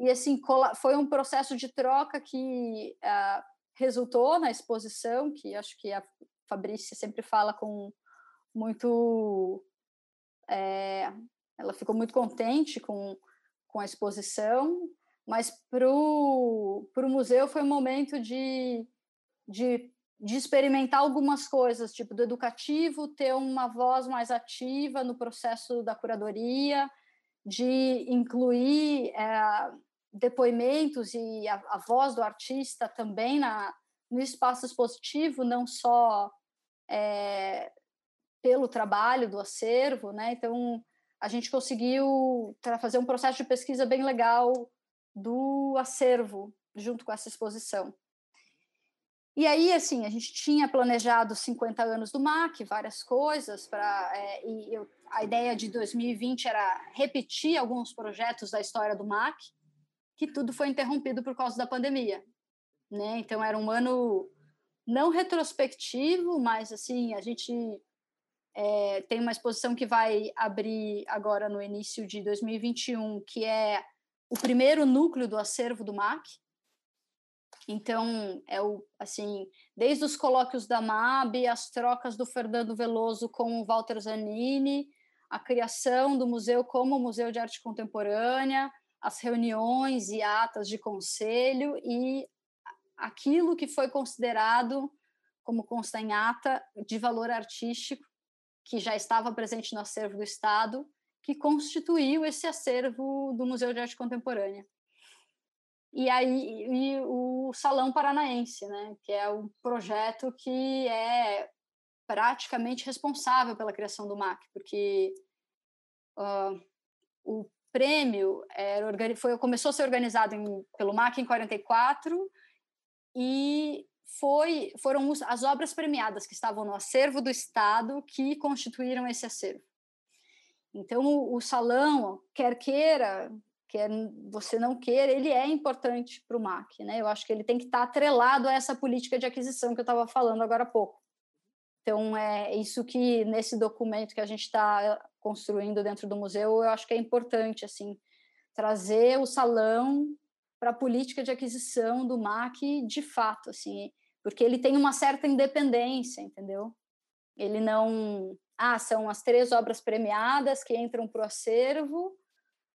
e assim foi um processo de troca que uh, resultou na exposição, que acho que a Fabrícia sempre fala com muito. É, ela ficou muito contente com, com a exposição, mas para o museu foi um momento de, de, de experimentar algumas coisas, tipo do educativo, ter uma voz mais ativa no processo da curadoria, de incluir é, depoimentos e a, a, voz do artista também na, no espaço expositivo, não só é, pelo trabalho do acervo, né? Então a gente conseguiu fazer um processo de pesquisa bem legal do acervo junto com essa exposição. E aí, assim, a gente tinha planejado 50 anos do MAC, várias coisas, para é, e eu, a ideia de 2020 era repetir alguns projetos da história do MAC, que tudo foi interrompido por causa da pandemia. Né? Então, era um ano não retrospectivo, mas, assim, a gente é, tem uma exposição que vai abrir agora no início de 2021, que é o primeiro núcleo do acervo do MAC, então, é o assim, desde os colóquios da MAB, as trocas do Fernando Veloso com o Walter Zanini, a criação do museu como Museu de Arte Contemporânea, as reuniões e atas de conselho e aquilo que foi considerado como consta em ata de valor artístico que já estava presente no acervo do Estado, que constituiu esse acervo do Museu de Arte Contemporânea e aí e o Salão Paranaense, né, que é o projeto que é praticamente responsável pela criação do MAC, porque uh, o prêmio era, foi, começou a ser organizado em, pelo MAC em 44 e foi, foram as obras premiadas que estavam no acervo do Estado que constituíram esse acervo. Então, o, o salão, quer queira, quer você não queira, ele é importante para o MAC, né? Eu acho que ele tem que estar tá atrelado a essa política de aquisição que eu estava falando agora há pouco. Então, é isso que nesse documento que a gente está construindo dentro do museu, eu acho que é importante, assim, trazer o salão para a política de aquisição do MAC de fato, assim, porque ele tem uma certa independência, entendeu? Ele não... Ah, são as três obras premiadas que entram para o acervo,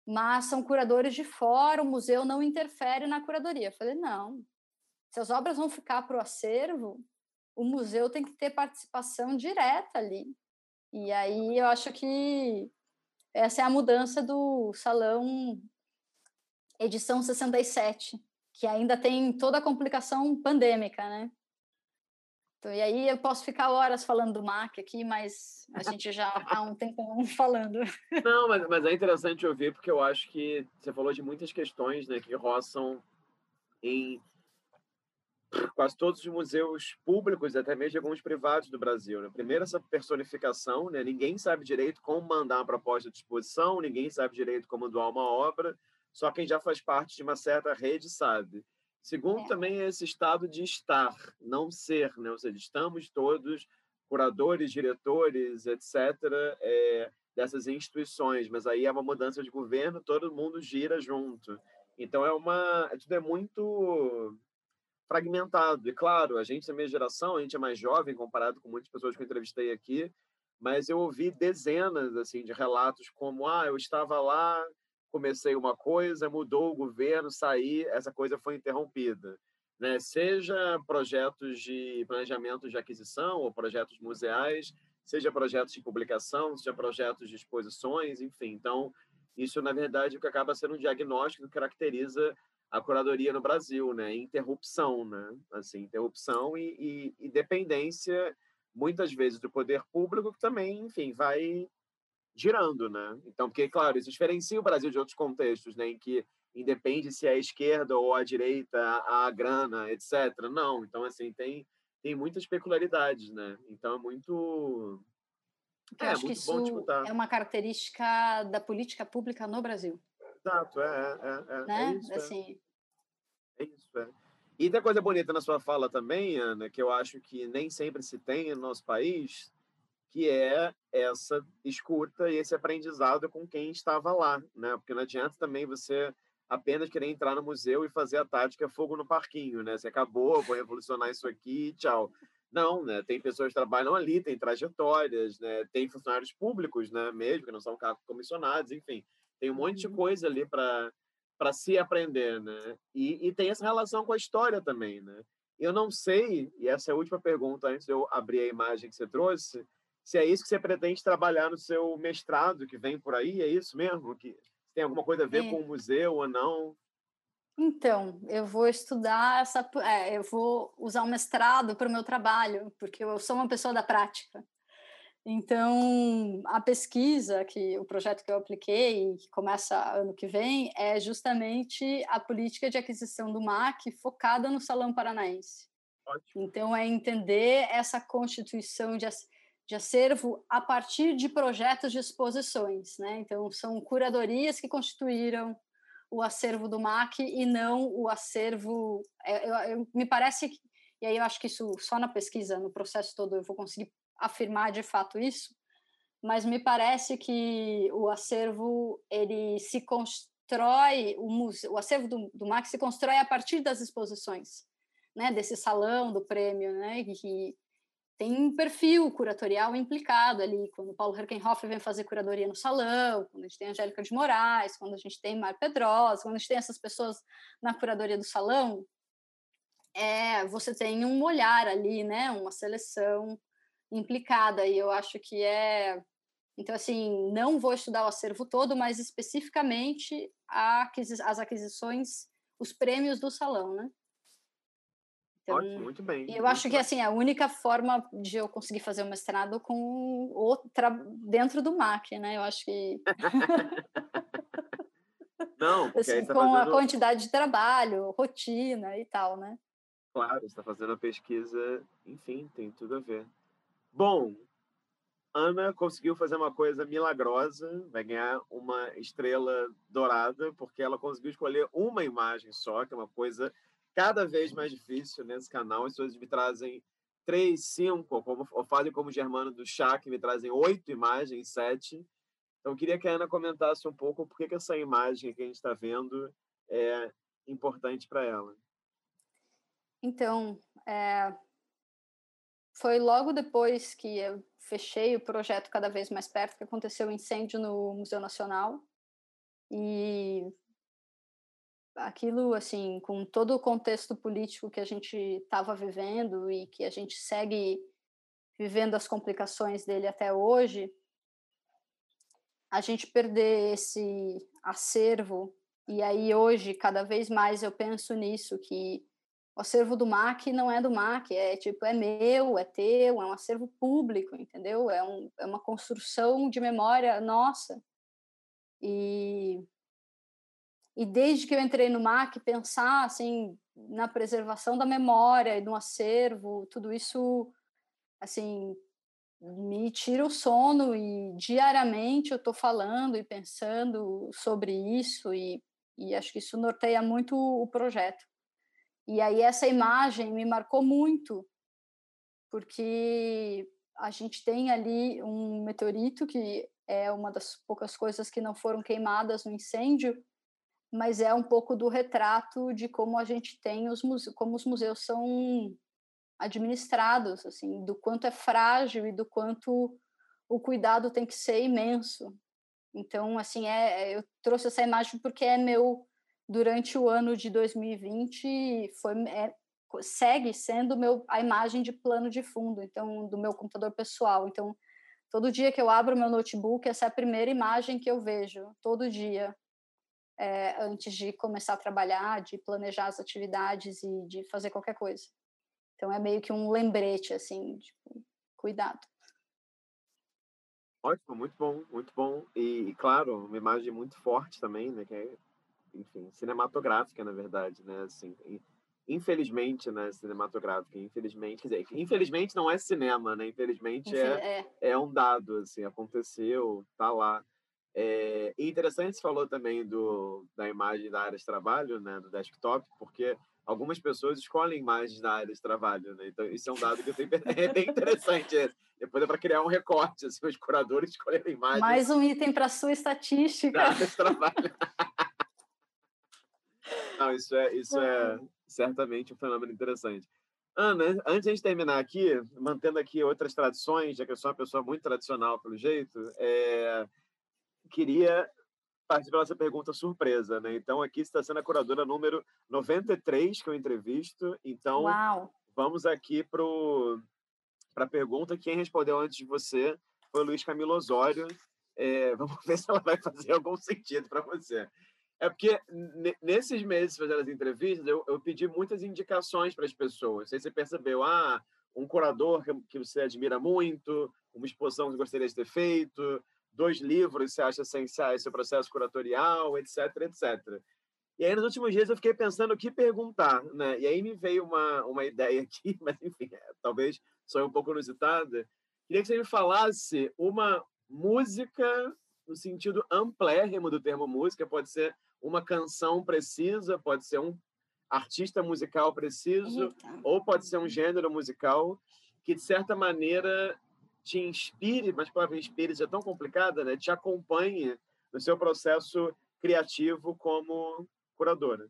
mas são curadores de fora, o museu não interfere na curadoria. Eu falei, não, se as obras vão ficar para o acervo, o museu tem que ter participação direta ali. E aí eu acho que essa é a mudança do salão edição 67, que ainda tem toda a complicação pandêmica, né? Então, e aí eu posso ficar horas falando do MAC aqui, mas a gente já há um tempo falando. Não, mas, mas é interessante ouvir, porque eu acho que você falou de muitas questões né, que roçam em quase todos os museus públicos, até mesmo alguns privados do Brasil. Né? Primeiro, essa personificação, né? ninguém sabe direito como mandar uma proposta de exposição, ninguém sabe direito como doar uma obra, só quem já faz parte de uma certa rede sabe. Segundo, é. também esse estado de estar, não ser, né? Ou seja, estamos todos curadores, diretores, etc., é, dessas instituições, mas aí é uma mudança de governo, todo mundo gira junto. Então é uma, tudo é muito fragmentado. E claro, a gente da minha geração, a gente é mais jovem comparado com muitas pessoas que eu entrevistei aqui, mas eu ouvi dezenas assim de relatos como ah, eu estava lá comecei uma coisa, mudou o governo, saí, essa coisa foi interrompida. Né? Seja projetos de planejamento de aquisição ou projetos museais, seja projetos de publicação, seja projetos de exposições, enfim. Então, isso, na verdade, é o que acaba sendo um diagnóstico que caracteriza a curadoria no Brasil, né? Interrupção, né? Assim, interrupção e, e, e dependência, muitas vezes, do poder público, que também, enfim, vai girando, né? Então, porque, claro, isso diferencia o Brasil de outros contextos, né? Em que independe se é a esquerda ou a direita, a, a grana, etc. Não, então, assim, tem, tem muitas peculiaridades, né? Então, é muito... Eu é, acho que isso é uma característica da política pública no Brasil. Exato, é, é, é, né? é isso. É. Assim... É. é isso, é. E tem coisa bonita na sua fala também, Ana, que eu acho que nem sempre se tem no nosso país, que é essa escuta e esse aprendizado com quem estava lá, né? Porque não adianta também você apenas querer entrar no museu e fazer a tática fogo no parquinho, né? Você acabou, vou revolucionar isso aqui, tchau. Não, né? Tem pessoas que trabalham ali, tem trajetórias, né? Tem funcionários públicos, né? Mesmo que não são comissionados, enfim, tem um monte de uhum. coisa ali para para se aprender, né? E, e tem essa relação com a história também, né? Eu não sei, e essa é a última pergunta antes de eu abrir a imagem que você trouxe, se é isso que você pretende trabalhar no seu mestrado que vem por aí, é isso mesmo? Que tem alguma coisa a ver é. com o museu ou não? Então, eu vou estudar essa. É, eu vou usar o mestrado para o meu trabalho, porque eu sou uma pessoa da prática. Então, a pesquisa, que o projeto que eu apliquei, que começa ano que vem, é justamente a política de aquisição do MAC focada no Salão Paranaense. Ótimo. Então, é entender essa constituição de, de acervo a partir de projetos de exposições. Né? Então, são curadorias que constituíram o acervo do MAC e não o acervo. É, eu, eu, me parece que, e aí eu acho que isso só na pesquisa, no processo todo, eu vou conseguir afirmar de fato isso, mas me parece que o acervo ele se constrói, o, museu, o acervo do, do MAC se constrói a partir das exposições, né, desse salão do prêmio, né, que tem um perfil curatorial implicado ali, quando o Paulo Herkenhoff vem fazer curadoria no salão, quando a gente tem a Angélica de Moraes, quando a gente tem Mar Pedrosa, quando a gente tem essas pessoas na curadoria do salão, é, você tem um olhar ali, né, uma seleção implicada, e eu acho que é... Então, assim, não vou estudar o acervo todo, mas especificamente as aquisições, os prêmios do salão, né? Então, Ótimo, muito bem. Eu acho que assim a única forma de eu conseguir fazer o mestrado com outra dentro do MAC, né? Eu acho que não, assim, tá com fazendo... a quantidade de trabalho, rotina e tal, né? Claro, você está fazendo a pesquisa, enfim, tem tudo a ver. Bom, Ana conseguiu fazer uma coisa milagrosa, vai ganhar uma estrela dourada, porque ela conseguiu escolher uma imagem só, que é uma coisa cada vez mais difícil nesse canal. As pessoas me trazem três, cinco, como, ou fazem como o Germano do Chá, que me trazem oito imagens, sete. Então, eu queria que a Ana comentasse um pouco por que, essa imagem que a gente está vendo é importante para ela. Então, é... foi logo depois que eu fechei o projeto cada vez mais perto que aconteceu o um incêndio no Museu Nacional. E aquilo, assim, com todo o contexto político que a gente estava vivendo e que a gente segue vivendo as complicações dele até hoje, a gente perder esse acervo, e aí hoje, cada vez mais eu penso nisso, que o acervo do MAC não é do MAC, é tipo, é meu, é teu, é um acervo público, entendeu? É, um, é uma construção de memória nossa. E e desde que eu entrei no MAC, pensar assim na preservação da memória e do acervo, tudo isso assim me tira o sono e diariamente eu estou falando e pensando sobre isso e, e acho que isso norteia muito o projeto. E aí essa imagem me marcou muito porque a gente tem ali um meteorito que é uma das poucas coisas que não foram queimadas no incêndio mas é um pouco do retrato de como a gente tem os museus, como os museus são administrados, assim, do quanto é frágil e do quanto o cuidado tem que ser imenso. Então, assim, é, é eu trouxe essa imagem porque é meu durante o ano de 2020 foi é, segue sendo meu a imagem de plano de fundo, então do meu computador pessoal. Então, todo dia que eu abro meu notebook, essa é a primeira imagem que eu vejo, todo dia é, antes de começar a trabalhar, de planejar as atividades e de fazer qualquer coisa. Então é meio que um lembrete, assim, tipo, cuidado. Ótimo, muito bom, muito bom. E, e, claro, uma imagem muito forte também, né? Que é, enfim, cinematográfica, na verdade, né? Assim, infelizmente, né? Cinematográfica, infelizmente. Quer dizer, infelizmente não é cinema, né? Infelizmente é, é. é um dado, assim, aconteceu, tá lá. É interessante, você falou também do, da imagem da área de trabalho, né, do desktop, porque algumas pessoas escolhem imagens da área de trabalho, né? Então, isso é um dado que eu tenho, é bem interessante. Depois é para criar um recorte, assim, os curadores escolherem imagens. Mais um item para sua estatística. Da área de trabalho. Não, isso é, isso é certamente um fenômeno interessante. Ana, antes de terminar aqui, mantendo aqui outras tradições, já que eu sou uma pessoa muito tradicional pelo jeito, é, queria participar dessa pergunta surpresa, né? Então, aqui está sendo a curadora número 93 que eu entrevisto. Então, Uau. vamos aqui para a pergunta. Quem respondeu antes de você foi o Luiz Camilo Osório. É, vamos ver se ela vai fazer algum sentido para você. É porque nesses meses fazendo as entrevistas, eu, eu pedi muitas indicações para as pessoas. Aí você percebeu, ah, um curador que você admira muito, uma exposição que gostaria de ter feito, dois livros você acha essenciais seu processo curatorial, etc, etc. E aí, nos últimos dias, eu fiquei pensando o que perguntar, né? E aí me veio uma, uma ideia aqui, mas enfim, é, talvez só um pouco inusitada. Queria que você me falasse uma música no sentido amplérrimo do termo música, pode ser uma canção precisa, pode ser um artista musical preciso, Eita. ou pode ser um gênero musical que, de certa maneira, te inspire, mas a palavra inspire é tão complicada, né? Te acompanhe no seu processo criativo como curadora.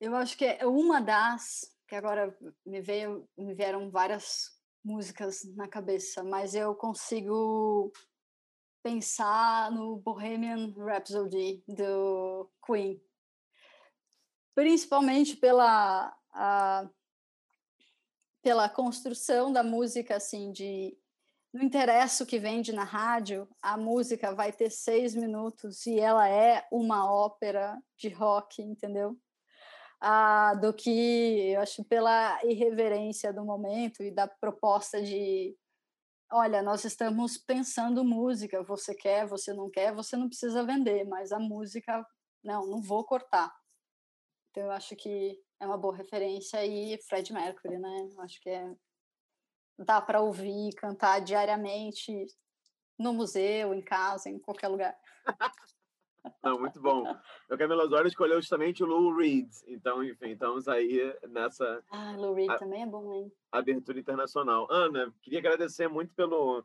Eu acho que é uma das que agora me veio, me vieram várias músicas na cabeça, mas eu consigo pensar no Bohemian Rhapsody do Queen, principalmente pela a, pela construção da música assim de não interessa o que vende na rádio, a música vai ter seis minutos e ela é uma ópera de rock, entendeu? Ah, do que eu acho pela irreverência do momento e da proposta de olha, nós estamos pensando música, você quer, você não quer, você não precisa vender, mas a música, não, não vou cortar. Então eu acho que é uma boa referência e Fred Mercury, né? Eu acho que é dá para ouvir, cantar diariamente no museu, em casa, em qualquer lugar. Não, muito bom. O Camila Osório escolheu justamente o Lou Reed. Então, enfim, estamos aí nessa. Ah, Lou Reed a, também é bom, hein? Abertura internacional. Ana, queria agradecer muito pelo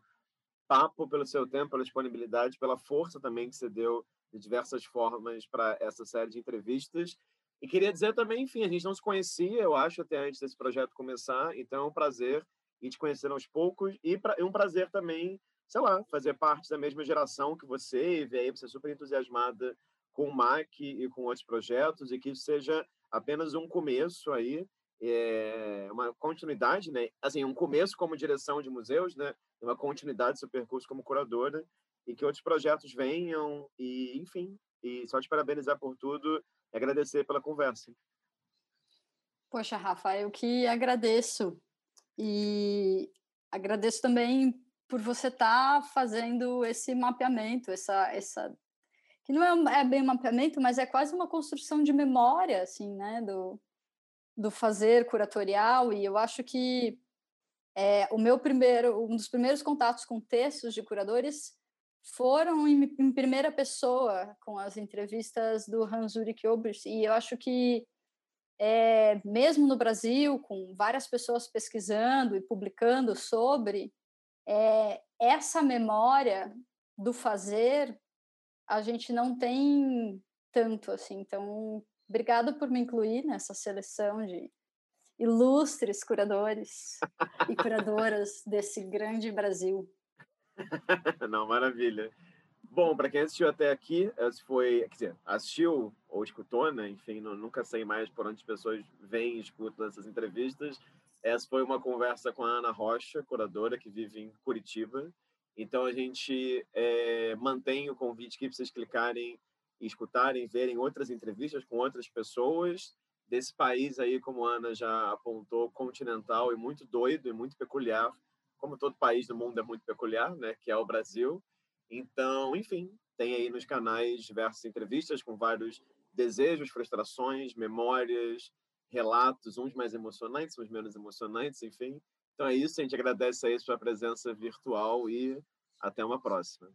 papo, pelo seu tempo, pela disponibilidade, pela força também que você deu de diversas formas para essa série de entrevistas. E queria dizer também, enfim, a gente não se conhecia, eu acho, até antes desse projeto começar. Então, é um prazer e te conhecer aos poucos. E é um prazer também, sei lá, fazer parte da mesma geração que você e ver aí você super entusiasmada com o MAC e com outros projetos e que isso seja apenas um começo aí, é, uma continuidade, né? Assim, um começo como direção de museus, né? Uma continuidade do seu percurso como curadora e que outros projetos venham e, enfim, e só te parabenizar por tudo e agradecer pela conversa. Poxa, Rafa, eu que agradeço e agradeço também por você estar tá fazendo esse mapeamento, essa, essa que não é, é bem um mapeamento, mas é quase uma construção de memória, assim, né, do, do fazer curatorial. E eu acho que é, o meu primeiro, um dos primeiros contatos com textos de curadores foram em, em primeira pessoa, com as entrevistas do Hans Ulrich Obrist. E eu acho que é, mesmo no Brasil, com várias pessoas pesquisando e publicando sobre, é, essa memória do fazer a gente não tem tanto assim. Então, obrigado por me incluir nessa seleção de ilustres curadores e curadoras desse grande Brasil. Não, maravilha. Bom, para quem assistiu até aqui, foi, quer dizer, assistiu ou escutou, né? Enfim, não, nunca sei mais por onde as pessoas vêm e escutam essas entrevistas. Essa foi uma conversa com a Ana Rocha, curadora que vive em Curitiba. Então a gente é, mantém o convite para vocês clicarem escutarem, verem outras entrevistas com outras pessoas desse país aí, como a Ana já apontou, continental e muito doido e muito peculiar, como todo país do mundo é muito peculiar, né? Que é o Brasil. Então, enfim, tem aí nos canais diversas entrevistas com vários desejos, frustrações, memórias, relatos, uns mais emocionantes, uns menos emocionantes, enfim. Então é isso, a gente agradece aí a sua presença virtual e até uma próxima.